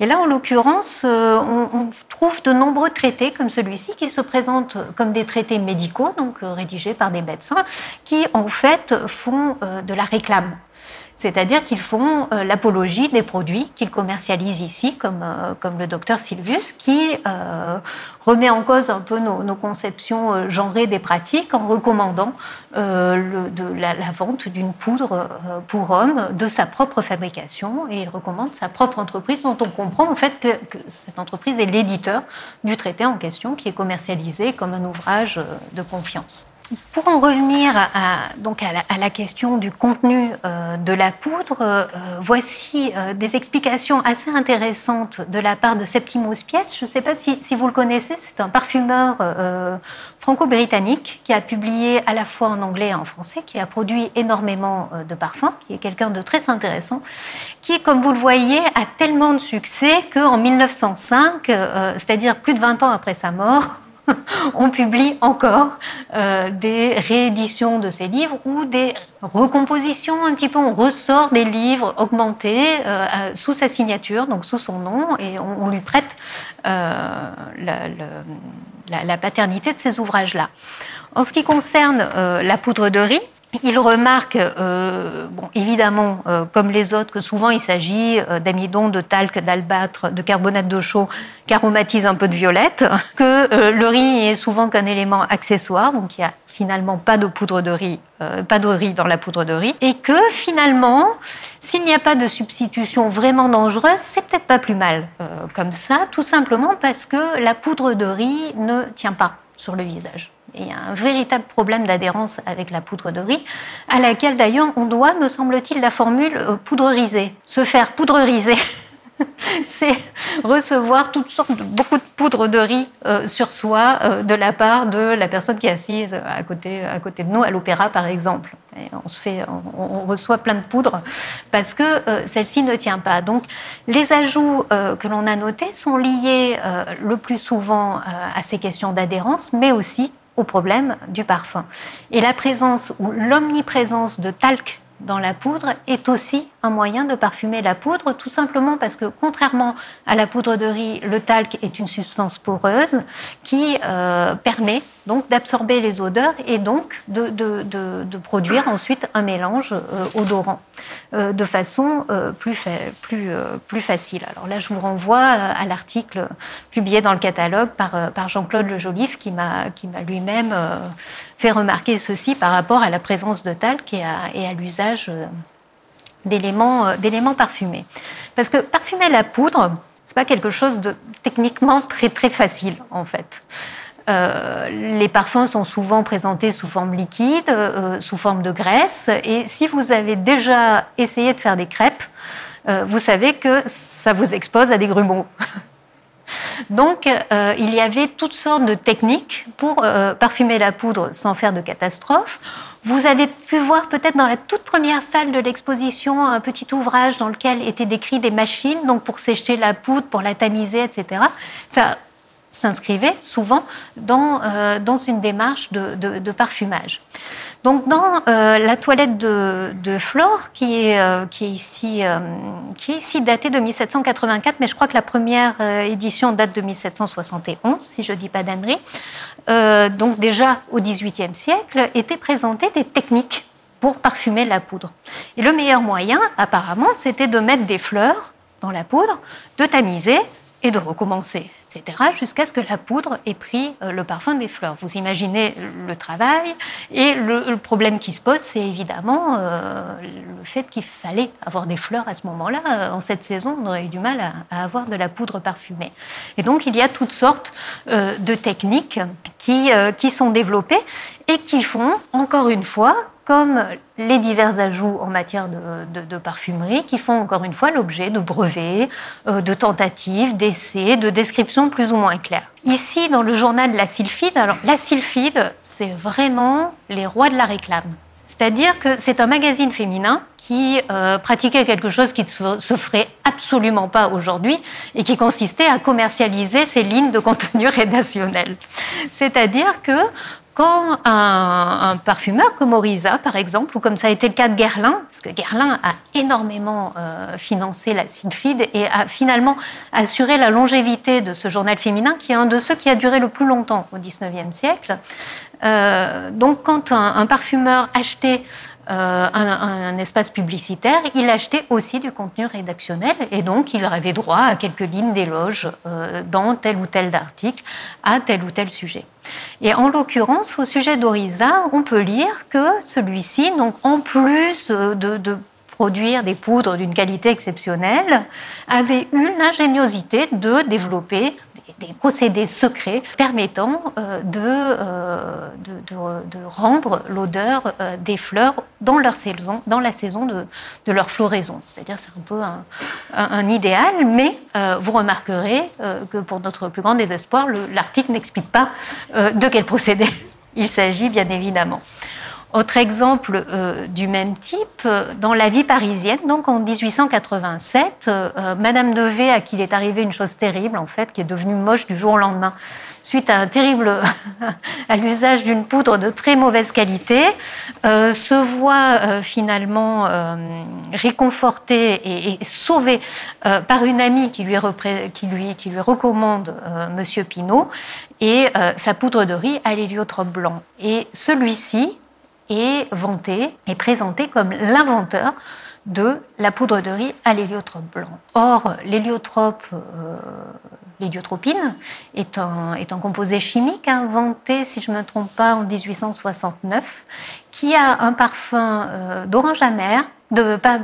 Et là, en l'occurrence, on, on, trouve de nombreux traités comme celui-ci qui se présentent comme des traités médicaux, donc rédigés par des médecins, qui en fait font de la réclame c'est-à-dire qu'ils font euh, l'apologie des produits qu'ils commercialisent ici, comme, euh, comme le docteur Sylvius, qui euh, remet en cause un peu nos, conceptions genrées des pratiques en recommandant de la, vente d'une poudre pour hommes de sa propre fabrication, et il recommande sa propre entreprise, dont on comprend en fait que, que cette entreprise est l'éditeur du traité en question, qui est commercialisé comme un ouvrage de confiance. Pour en revenir à, donc à la, question du contenu euh, de la poudre, euh, voici euh, des explications assez intéressantes de la part de Septimus Pièce. Je ne sais pas si, vous le connaissez, c'est un parfumeur franco-britannique qui a publié à la fois en anglais et en français, qui a produit énormément de parfums, qui est quelqu'un de très intéressant, qui, comme vous le voyez, a tellement de succès qu'en 1905, c'est-à-dire plus de 20 ans après sa mort, on publie encore euh, des rééditions de ces livres ou des recompositions un petit peu. On ressort des livres augmentés euh, sous sa signature, donc sous son nom, et on, lui prête euh, la, paternité de ces ouvrages-là. En ce qui concerne la poudre de riz, il remarque, euh, bon, évidemment, euh, comme les autres, que souvent il s'agit euh, d'amidon, de talc, d'albâtre, de carbonate de chaux qui aromatise un peu de violette, que le riz est souvent qu'un élément accessoire, donc il n'y a finalement pas de poudre de riz, pas de riz dans la poudre de riz, et que finalement, s'il n'y a pas de substitution vraiment dangereuse, c'est peut-être pas plus mal comme ça, tout simplement parce que la poudre de riz ne tient pas sur le visage il y a un véritable problème d'adhérence avec la poudre de riz, à laquelle d'ailleurs on doit, me semble-t-il, la formule euh, poudreriser. Se faire poudreriser, c'est recevoir toutes sortes de, beaucoup de poudre de riz euh, sur soi euh, de la part de la personne qui est assise à côté, de nous, à l'opéra par exemple. on, reçoit plein de poudre parce que celle-ci ne tient pas. Donc les ajouts que l'on a notés sont liés le plus souvent à ces questions d'adhérence, mais aussi au problème du parfum. Et la présence ou l'omniprésence de talc dans la poudre est aussi un moyen de parfumer la poudre, tout simplement parce que contrairement à la poudre de riz, le talc est une substance poreuse qui euh, permet donc d'absorber les odeurs et donc de, produire ensuite un mélange euh, odorant euh, de façon plus, facile. Alors là, je vous renvoie à l'article publié dans le catalogue par, Jean-Claude Le Joliffe qui m'a lui-même fait remarquer ceci par rapport à la présence de talc et à l'usage d'éléments, d'éléments parfumés. Parce que parfumer la poudre, c'est pas quelque chose de techniquement très très facile en fait. Euh, les parfums sont souvent présentés sous forme liquide, euh, sous forme de graisse. Et si vous avez déjà essayé de faire des crêpes, euh, vous savez que ça vous expose à des grumeaux. Donc, il y avait toutes sortes de techniques pour parfumer la poudre sans faire de catastrophe. Vous avez pu voir peut-être dans la toute première salle de l'exposition un petit ouvrage dans lequel étaient décrits des machines, donc pour sécher la poudre, pour la tamiser, etc. Ça s'inscrivait souvent dans, euh, dans une démarche de, de, parfumage. Donc dans euh, la toilette de, de Flore, qui est, euh, qui, est ici, qui est ici datée de 1784, mais je crois que la première édition date de 1771, si je ne dis pas d'annerie, donc déjà au XVIIIe siècle, étaient présentées des techniques pour parfumer la poudre. Et le meilleur moyen, apparemment, c'était de mettre des fleurs dans la poudre, de tamiser et de recommencer etc., jusqu'à ce que la poudre ait pris euh, le parfum des fleurs. Vous imaginez le travail et le, problème qui se pose, c'est évidemment euh, le fait qu'il fallait avoir des fleurs à ce moment-là. Euh, en cette saison, on aurait eu du mal à, avoir de la poudre parfumée. Et donc, il y a toutes sortes de techniques qui, qui sont développées et qui font, encore une fois, comme les divers ajouts en matière de, parfumerie qui font encore une fois l'objet de brevets, euh, de tentatives, d'essais, de descriptions plus ou moins claires. Ici, dans le journal la sylphide, alors la sylphide, c'est vraiment les rois de la réclame. C'est-à-dire que c'est un magazine féminin qui euh, pratiquait quelque chose qui ne se ferait absolument pas aujourd'hui et qui consistait à commercialiser ses lignes de contenu rédactionnel. C'est-à-dire que quand un, parfumeur comme Oriza, par exemple, ou comme ça a été le cas de Guerlain, parce que Guerlain a énormément euh, financé la Sylphide et a finalement assuré la longévité de ce journal féminin, qui est un de ceux qui a duré le plus longtemps au XIXe siècle. Euh, donc, quand un, parfumeur achetait euh, un, espace publicitaire, il achetait aussi du contenu rédactionnel et donc il avait droit à quelques lignes d'éloge dans tel ou tel article à tel ou tel sujet. Et en l'occurrence, au sujet d'Oriza, on peut lire que celui-ci, donc en plus de, produire des poudres d'une qualité exceptionnelle, avait eu l'ingéniosité de développer des procédés secrets permettant euh, euh, de, rendre l'odeur euh, des fleurs dans, leur saison, dans la saison de, leur floraison. C'est-à-dire c'est un peu un, idéal, mais vous remarquerez que pour notre plus grand désespoir, l'article n'explique pas de quel procédé il s'agit, bien évidemment. Autre exemple euh, du même type, euh, dans la vie parisienne, donc en 1887, euh, Madame de V, à qui il est arrivé une chose terrible, en fait, qui est devenue moche du jour au lendemain, suite à un terrible, à l'usage d'une poudre de très mauvaise qualité, se voit finalement réconfortée et, sauvée par une amie qui lui, qui lui, qui lui recommande Monsieur Pinault et sa poudre de riz à l'héliotrope blanc. Et celui-ci, est vanté et présenté comme l'inventeur de la poudre de riz à l'héliotrope blanc. Or, l'héliotrope, euh, l'héliotropine, est un, composé chimique inventé, si je ne me trompe pas, en 1869, qui a un parfum euh, d'orange amère, de pas,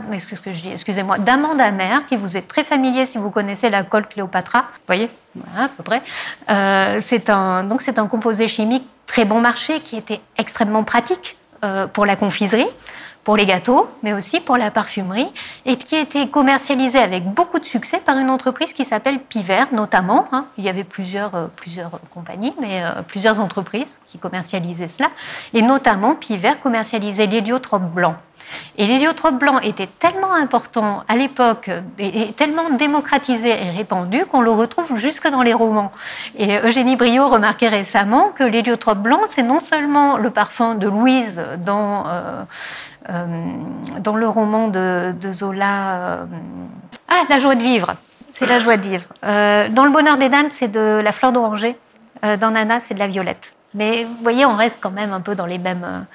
excusez-moi, d'amande amère, qui vous est très familier si vous connaissez la colle Cléopatra. Vous voyez, voilà, à peu près. Euh, donc c'est un composé chimique très bon marché qui était extrêmement pratique pour la confiserie pour les gâteaux, mais aussi pour la parfumerie, et qui a été commercialisé avec beaucoup de succès par une entreprise qui s'appelle Piver, notamment. Hein. Il y avait plusieurs, euh, plusieurs compagnies, mais euh, plusieurs entreprises qui commercialisaient cela, et notamment Piver commercialisait l'héliotrope blanc. Et l'héliotrope blanc était tellement important à l'époque et tellement démocratisé et répandu qu'on le retrouve jusque dans les romans. Et Eugénie Brio remarquait récemment que l'héliotrope blanc, c'est non seulement le parfum de Louise dans euh, euh, dans le roman de, Zola. Euh, ah, La joie de vivre. C'est la joie de vivre. Dans Le bonheur des dames, c'est de la fleur d'oranger. dans Nana, c'est de la violette. Mais vous voyez, on reste quand même un peu dans les mêmes,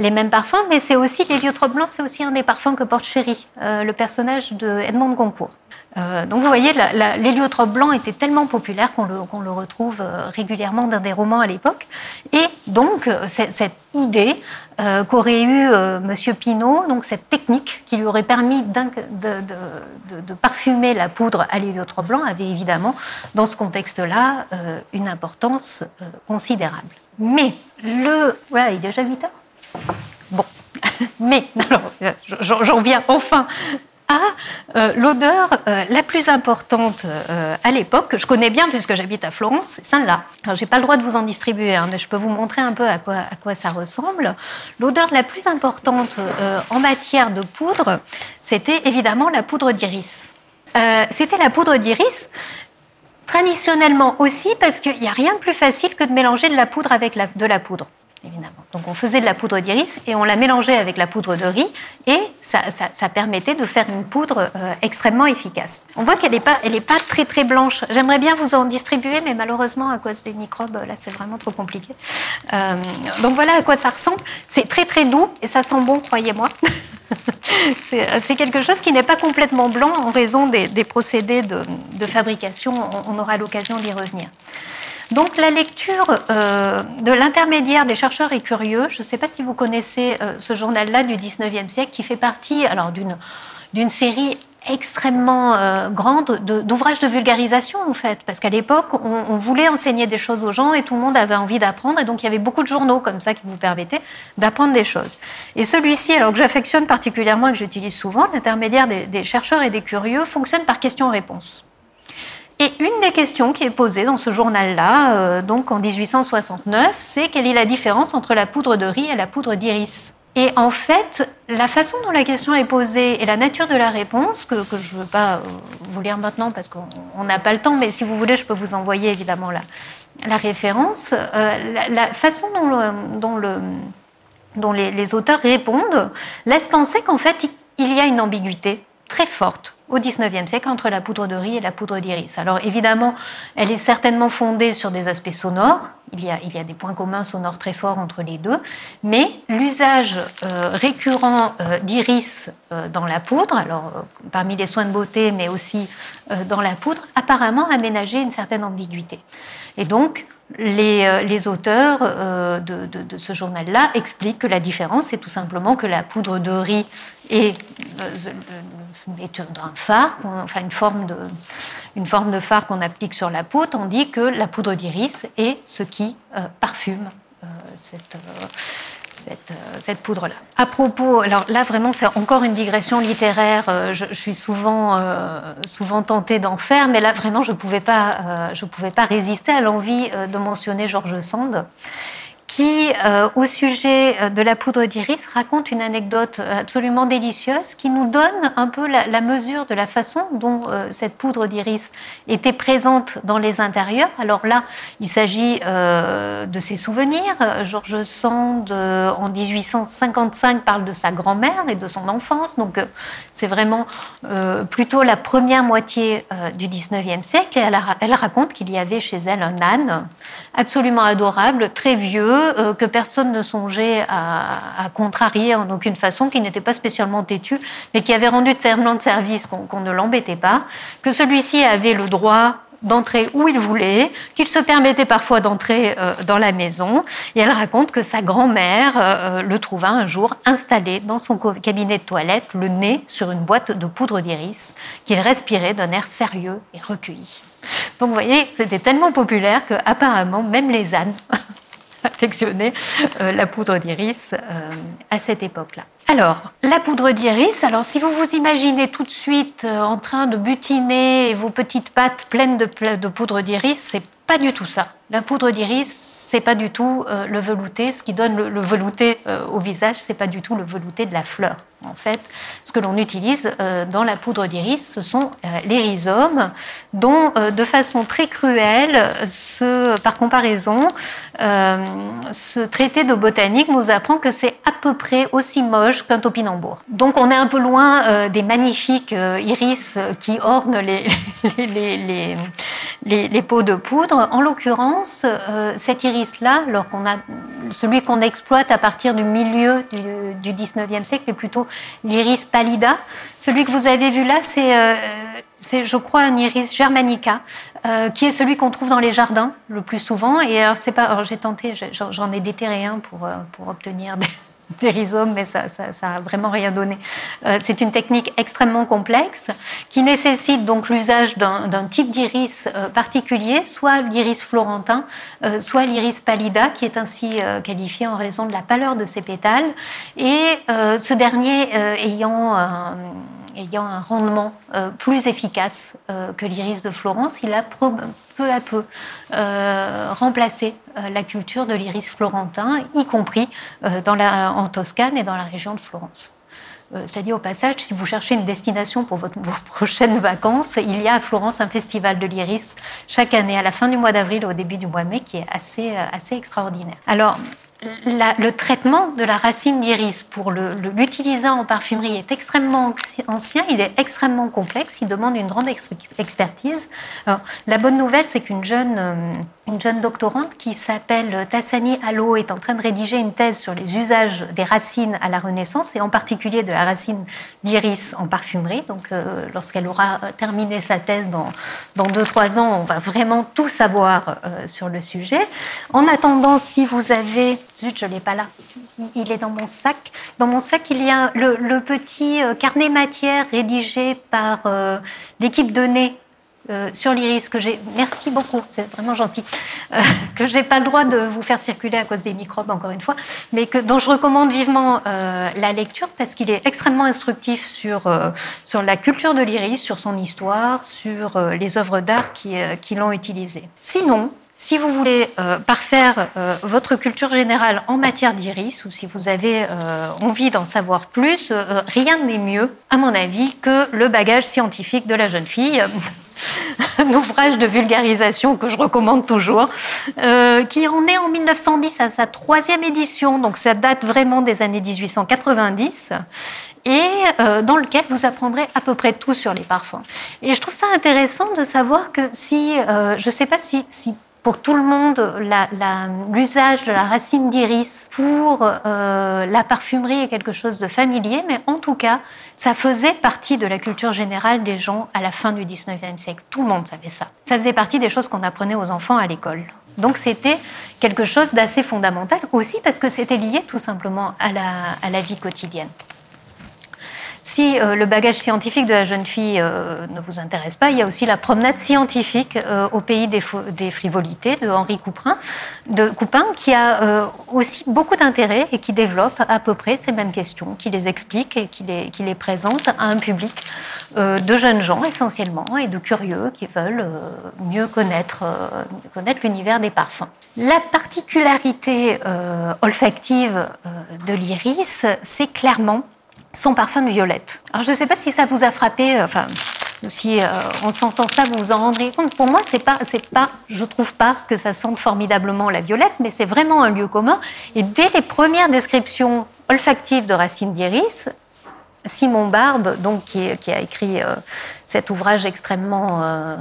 les mêmes parfums. Mais c'est aussi, l'héliotrope blanc, c'est aussi un des parfums que porte Chéri, le personnage de Edmond de Goncourt. Euh, donc vous voyez, l'héliotrope blanc était tellement populaire qu'on le, retrouve euh, régulièrement dans des romans à l'époque. Et donc euh, cette idée qu'aurait eu Monsieur Pinault, donc cette technique qui lui aurait permis de, de, de, parfumer la poudre à l'héliotrope blanc, avait évidemment dans ce contexte-là une importance considérable. Mais le... Voilà, il est déjà 8 heures Bon, mais alors, j'en viens enfin à euh, l'odeur euh, la plus importante euh, à l'époque, que je connais bien puisque j'habite à Florence, c'est celle-là. Alors, j'ai pas le droit de vous en distribuer, hein, mais je peux vous montrer un peu à quoi, à quoi ça ressemble. L'odeur la plus importante en matière de poudre, c'était évidemment la poudre d'iris. c'était la poudre d'iris, traditionnellement aussi, parce qu'il n'y a rien de plus facile que de mélanger de la poudre avec de la poudre Donc on faisait de la poudre d'iris et on la mélangeait avec la poudre de riz et ça, permettait de faire une poudre euh, extrêmement efficace. On voit qu'elle n'est pas, très très blanche. J'aimerais bien vous en distribuer, mais malheureusement à cause des microbes, là c'est vraiment trop compliqué. Euh, donc voilà à quoi ça ressemble. C'est très très doux et ça sent bon, croyez-moi. c'est quelque chose qui n'est pas complètement blanc en raison des, procédés de, fabrication. On, on aura l'occasion d'y revenir. Donc la lecture euh, de l'intermédiaire des chercheurs et curieux, je ne sais pas si vous connaissez euh, ce journal-là du 19e siècle qui fait partie alors d'une série extrêmement euh, grande d'ouvrages de, vulgarisation en fait, parce qu'à l'époque on, voulait enseigner des choses aux gens et tout le monde avait envie d'apprendre et donc il y avait beaucoup de journaux comme ça qui vous permettaient d'apprendre des choses. Et celui-ci, alors que j'affectionne particulièrement et que j'utilise souvent, l'intermédiaire des, des chercheurs et des curieux, fonctionne par question-réponse. Et une des questions qui est posée dans ce journal-là, euh, donc en 1869, c'est quelle est la différence entre la poudre de riz et la poudre d'iris? Et en fait, la façon dont la question est posée et la nature de la réponse, que, je ne veux pas euh, vous lire maintenant parce qu'on n'a pas le temps, mais si vous voulez, je peux vous envoyer évidemment la, référence, euh, la, façon dont, le, dont, les, les, auteurs répondent laisse penser qu'en fait, il y a une ambiguïté très forte au XIXe siècle entre la poudre de riz et la poudre d'iris. Alors évidemment, elle est certainement fondée sur des aspects sonores. Il y a, a des points communs sonores très forts entre les deux, mais l'usage euh, récurrent euh, d'iris euh, dans la poudre, alors parmi les soins de beauté, mais aussi dans la poudre, apparemment aménagé une certaine ambiguïté. Et donc, les, les, auteurs de, de, ce journal-là expliquent que la différence, c'est tout simplement que la poudre de riz est enfin une forme de, une phare qu'on applique sur la peau, tandis que la poudre d'iris est ce qui euh, parfume euh, cette, euh, cette, cette poudre-là. À propos, alors là vraiment c'est encore une digression littéraire, je, je suis souvent, souvent tentée d'en faire, mais là vraiment je ne pouvais, pas, pouvais pas résister à l'envie de mentionner Georges Sand qui, euh, au sujet euh, de la poudre d'iris, raconte une anecdote euh, absolument délicieuse qui nous donne un peu la, mesure de la façon dont cette poudre d'iris était présente dans les intérieurs. Alors là, il s'agit de ses souvenirs. Georges Sand, en 1855, parle de sa grand-mère et de son enfance. Donc, c'est vraiment euh, plutôt la première moitié euh, du 19e siècle. Et elle, raconte qu'il y avait chez elle un âne absolument adorable, très vieux, que personne ne songeait à, contrarier en aucune façon, qui n'était pas spécialement têtu, mais qui avait rendu tellement de service qu'on ne l'embêtait pas, que celui-ci avait le droit d'entrer où il voulait, qu'il se permettait parfois d'entrer euh, dans la maison. Et elle raconte que sa grand-mère euh, le trouva un jour installé dans son cabinet de toilette, le nez sur une boîte de poudre d'iris, qu'il respirait d'un air sérieux et recueilli. Donc vous voyez, c'était tellement populaire qu'apparemment même les ânes affectionnaient euh, la poudre d'iris à cette époque-là. Alors, la poudre d'iris, alors si vous vous imaginez tout de suite euh, en train de butiner vos petites pattes pleines de poudre d'iris, c'est pas du tout ça. La poudre d'iris, c'est pas du tout euh, le velouté. Ce qui donne le, velouté euh, au visage, c'est pas du tout le velouté de la fleur. En fait, ce que l'on utilise euh, dans la poudre d'iris, ce sont les rhizomes, dont, de façon très cruelle, ce, par comparaison, ce traité de botanique nous apprend que c'est à peu près aussi moche qu'un topinambour. Donc, on est un peu loin des magnifiques iris qui ornent les, les, les, les pots de poudre. En l'occurrence, euh, cet iris-là, celui qu'on exploite à partir du milieu du, 19e siècle, est plutôt l'iris pallida. Celui que vous avez vu là, c'est, euh, je crois, un iris germanica, euh, qui est celui qu'on trouve dans les jardins le plus souvent. Et alors, j'ai tenté, j'en ai déterré un pour, pour obtenir des des rhizomes, mais ça n'a vraiment rien donné. Euh, c'est une technique extrêmement complexe qui nécessite donc l'usage d'un type d'iris euh, particulier, soit l'iris florentin, euh, soit l'iris pallida, qui est ainsi qualifié en raison de la pâleur de ses pétales, et ce dernier ayant ayant un rendement plus efficace que l'iris de Florence, il a peu à peu euh, remplacé la culture de l'iris florentin, y compris la, en Toscane et dans la région de Florence. C'est-à-dire au passage, si vous cherchez une destination pour votre, vos prochaines vacances, il y a à Florence un festival de l'iris chaque année à la fin du mois d'avril, au début du mois de mai, qui est assez, assez extraordinaire. Alors, le traitement de la racine d'iris pour l'utiliser en parfumerie est extrêmement ancien, il est extrêmement complexe, il demande une grande expertise. la bonne nouvelle, c'est qu'une jeune, euh, une jeune doctorante qui s'appelle Tassani Allo est en train de rédiger une thèse sur les usages des racines à la Renaissance et en particulier de la racine d'iris en parfumerie. Donc, euh, lorsqu'elle aura terminé sa thèse dans, dans deux, trois ans, on va vraiment tout savoir euh, sur le sujet. En attendant, si vous avez Zut, je l'ai pas là. Il est dans mon sac. Dans mon sac, il y a le, petit euh, carnet matière rédigé par euh, l'équipe de nez euh, sur l'iris que j'ai. Merci beaucoup, c'est vraiment gentil. Euh, que j'ai pas le droit de vous faire circuler à cause des microbes, encore une fois, mais que, dont je recommande vivement la lecture parce qu'il est extrêmement instructif sur, sur la culture de l'iris, sur son histoire, sur les œuvres d'art qui, qui l'ont utilisé. Sinon, si vous voulez euh, parfaire euh, votre culture générale en matière d'iris, ou si vous avez euh, envie d'en savoir plus, rien n'est mieux, à mon avis, que le bagage scientifique de la jeune fille. un ouvrage de vulgarisation que je recommande toujours, qui en est en 1910 à sa troisième édition, donc ça date vraiment des années 1890 et dans lequel vous apprendrez à peu près tout sur les parfums. Et je trouve ça intéressant de savoir que si, je ne sais pas si, si pour tout le monde l'usage de la racine d'iris pour euh, la parfumerie est quelque chose de familier, mais en tout cas, ça faisait partie de la culture générale des gens à la fin du 19e siècle. Tout le monde savait ça. Ça faisait partie des choses qu'on apprenait aux enfants à l'école. Donc c'était quelque chose d'assez fondamental aussi parce que c'était lié tout simplement à la vie quotidienne. Si euh, le bagage scientifique de la jeune fille euh, ne vous intéresse pas, il y a aussi la promenade scientifique euh, au pays des, frivolités de Henri Coupin, de Coupin, qui a aussi beaucoup d'intérêt et qui développe à peu près ces mêmes questions, qui les explique et qui les, présente à un public de jeunes gens essentiellement et de curieux qui veulent mieux connaître l'univers des parfums. La particularité olfactive de l'iris, c'est clairement son parfum de violette. Alors je ne sais pas si ça vous a frappé, euh, enfin si euh, en sentant ça vous vous en rendrez compte. Pour moi, c'est pas, c'est pas, je trouve pas que ça sente formidablement la violette, mais c'est vraiment un lieu commun. Et dès les premières descriptions olfactives de racines d'iris, Simon Barbe, donc, qui, a écrit cet ouvrage extrêmement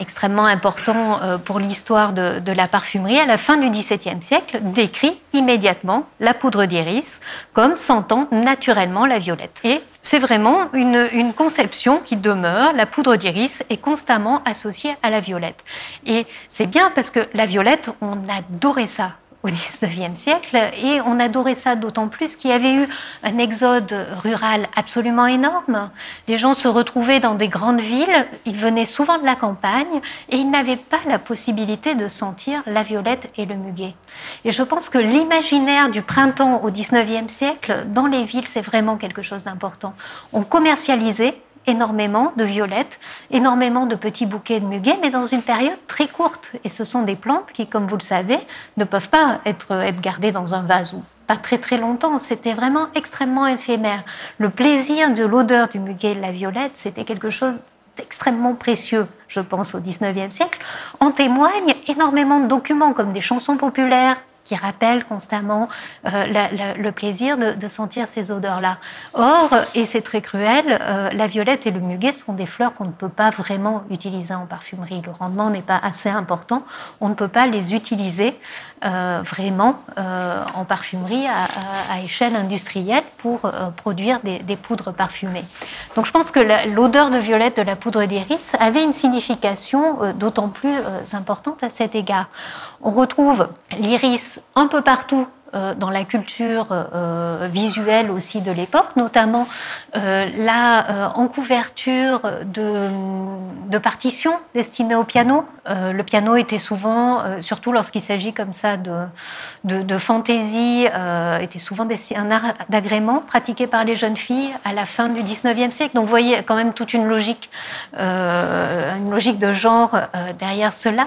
extrêmement important euh, pour l'histoire de, la parfumerie, à la fin du XVIIe siècle, décrit immédiatement la poudre d'iris comme sentant naturellement la violette. Et c'est vraiment une, une, conception qui demeure. La poudre d'iris est constamment associée à la violette. Et c'est bien parce que la violette, on adorait ça au XIXe siècle et on adorait ça d'autant plus qu'il y avait eu un exode rural absolument énorme. Les gens se retrouvaient dans des grandes villes, ils venaient souvent de la campagne et ils n'avaient pas la possibilité de sentir la violette et le muguet. Et je pense que l'imaginaire du printemps au XIXe siècle dans les villes, c'est vraiment quelque chose d'important. On commercialisait énormément de violettes, énormément de petits bouquets de muguet, mais dans une période très courte. Et ce sont des plantes qui, comme vous le savez, ne peuvent pas être, gardées dans un vase ou pas très très longtemps. C'était vraiment extrêmement éphémère. Le plaisir de l'odeur du muguet et de la violette, c'était quelque chose d'extrêmement précieux, je pense, au XIXe siècle. En témoignent énormément de documents comme des chansons populaires, qui rappelle constamment euh, le plaisir de, sentir ces odeurs-là. Or, et c'est très cruel, euh, la violette et le muguet sont des fleurs qu'on ne peut pas vraiment utiliser en parfumerie. Le rendement n'est pas assez important. On ne peut pas les utiliser euh, vraiment en parfumerie à, échelle industrielle pour produire des, des, poudres parfumées. Donc je pense que l'odeur de violette de la poudre d'iris avait une signification d'autant plus importante à cet égard. On retrouve l'iris un peu partout dans la culture euh, visuelle aussi de l'époque, notamment euh, là en couverture de, partitions destinées au piano. le piano était souvent, surtout lorsqu'il s'agit comme ça de, fantaisie, était souvent un art d'agrément pratiqué par les jeunes filles à la fin du 19e siècle. Donc vous voyez quand même toute une logique, une logique de genre derrière cela.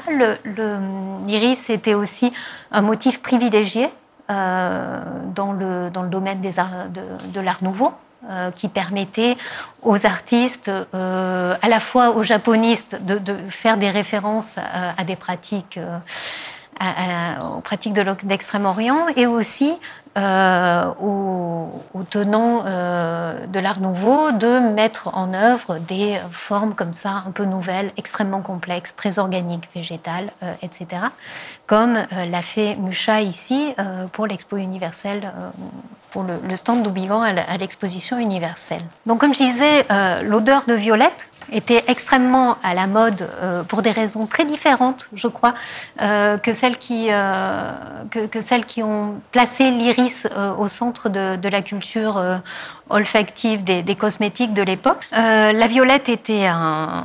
L'iris était aussi un motif privilégié euh, dans, le, dans le domaine des de, l'art nouveau. Euh, qui permettait aux artistes, euh, à la fois aux japonistes, de faire des références à, des pratiques aux pratiques de d'Extrême-Orient et aussi euh, aux, tenants euh, de l'art nouveau de mettre en œuvre des formes comme ça, un peu nouvelles, extrêmement complexes, très organiques, végétales, euh, etc. Comme l'a fait Mucha ici pour l'Expo universelle, pour le, stand d'Oubigan à l'exposition universelle. Donc comme je disais, l'odeur de violette, était extrêmement à la mode euh, pour des raisons très différentes, je crois, euh, que, celles qui, euh, que, celles qui ont placé l'iris au centre de, la culture olfactive des, cosmétiques de l'époque. la violette était un,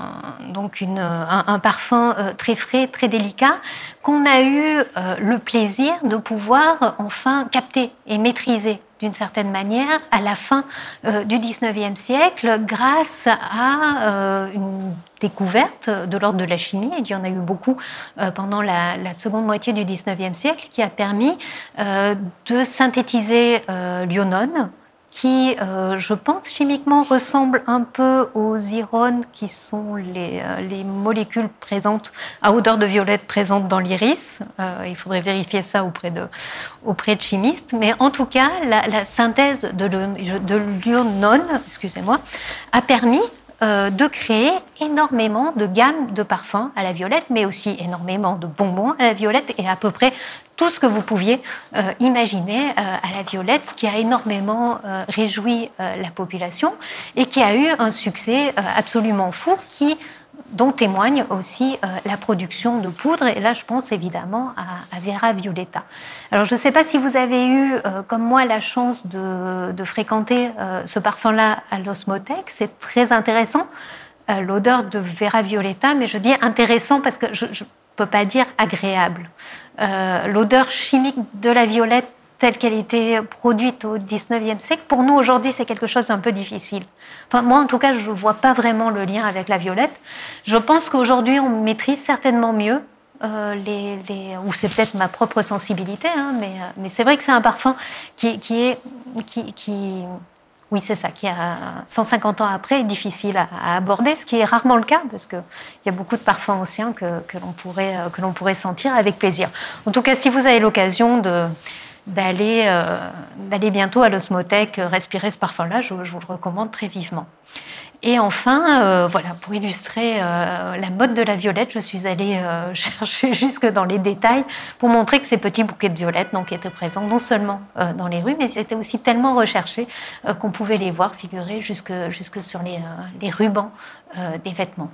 donc un, parfum très frais, très délicat, qu'on a eu le plaisir de pouvoir enfin capter et maîtriser d'une certaine manière à la fin euh, du 19e siècle grâce à euh, une découverte de l'ordre de la chimie, il y en a eu beaucoup euh, pendant la, la, seconde moitié du 19e siècle, qui a permis de synthétiser l'ionone, qui, euh, je pense, chimiquement ressemble un peu aux irones qui sont les, euh, les, molécules présentes à odeur de violette présentes dans l'iris. Euh, il faudrait vérifier ça auprès de, auprès de chimistes. Mais en tout cas, la, synthèse de, de l'ionone, excusez-moi, a permis euh, de créer énormément de gammes de parfums à la violette, mais aussi énormément de bonbons à la violette et à peu près tout ce que vous pouviez euh, imaginer euh, à la violette, qui a énormément réjoui la population et qui a eu un succès absolument fou qui dont témoigne aussi euh, la production de poudre. Et là, je pense évidemment à, Vera Violetta. Alors, je ne sais pas si vous avez eu, euh, comme moi, la chance de, fréquenter euh, ce parfum-là à l'Osmothèque. C'est très intéressant, l'odeur de Vera Violetta, mais je dis intéressant parce que je ne peux pas dire agréable. l'odeur chimique de la violette telle qu'elle était produite au 19e siècle, pour nous aujourd'hui, c'est quelque chose d'un peu difficile. Enfin, moi, en tout cas, je ne vois pas vraiment le lien avec la violette. Je pense qu'aujourd'hui, on maîtrise certainement mieux. Euh, les, ou c'est peut-être ma propre sensibilité, hein, mais, euh, c'est vrai que c'est un parfum qui, est, qui, qui oui, c'est ça, qui a 150 ans après est difficile à, aborder, ce qui est rarement le cas, parce qu'il y a beaucoup de parfums anciens que l'on pourrait, euh, que l'on pourrait sentir avec plaisir. En tout cas, si vous avez l'occasion de, d'aller d'aller bientôt à l'osmothèque respirer ce parfum-là. Je, je, vous le recommande très vivement. Et enfin, euh, voilà, pour illustrer euh, la mode de la violette, je suis allée euh, chercher jusque dans les détails pour montrer que ces petits bouquets de violettes donc, étaient présents non seulement dans les rues, mais ils étaient aussi tellement recherchés qu'on pouvait les voir figurer jusque, jusque sur les, les rubans des vêtements.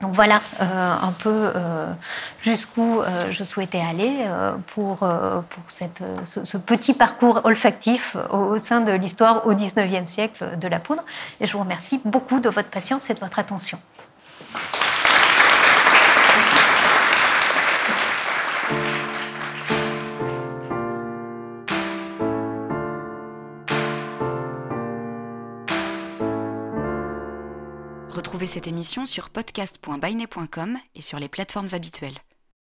Donc voilà euh, un peu euh, jusqu'où euh, je souhaitais aller pour, pour cette, ce, petit parcours olfactif au, sein de l'histoire au XIXe siècle de la poudre. Et je vous remercie beaucoup de votre patience et de votre attention. Cette émission sur podcast.bainet.com et sur les plateformes habituelles.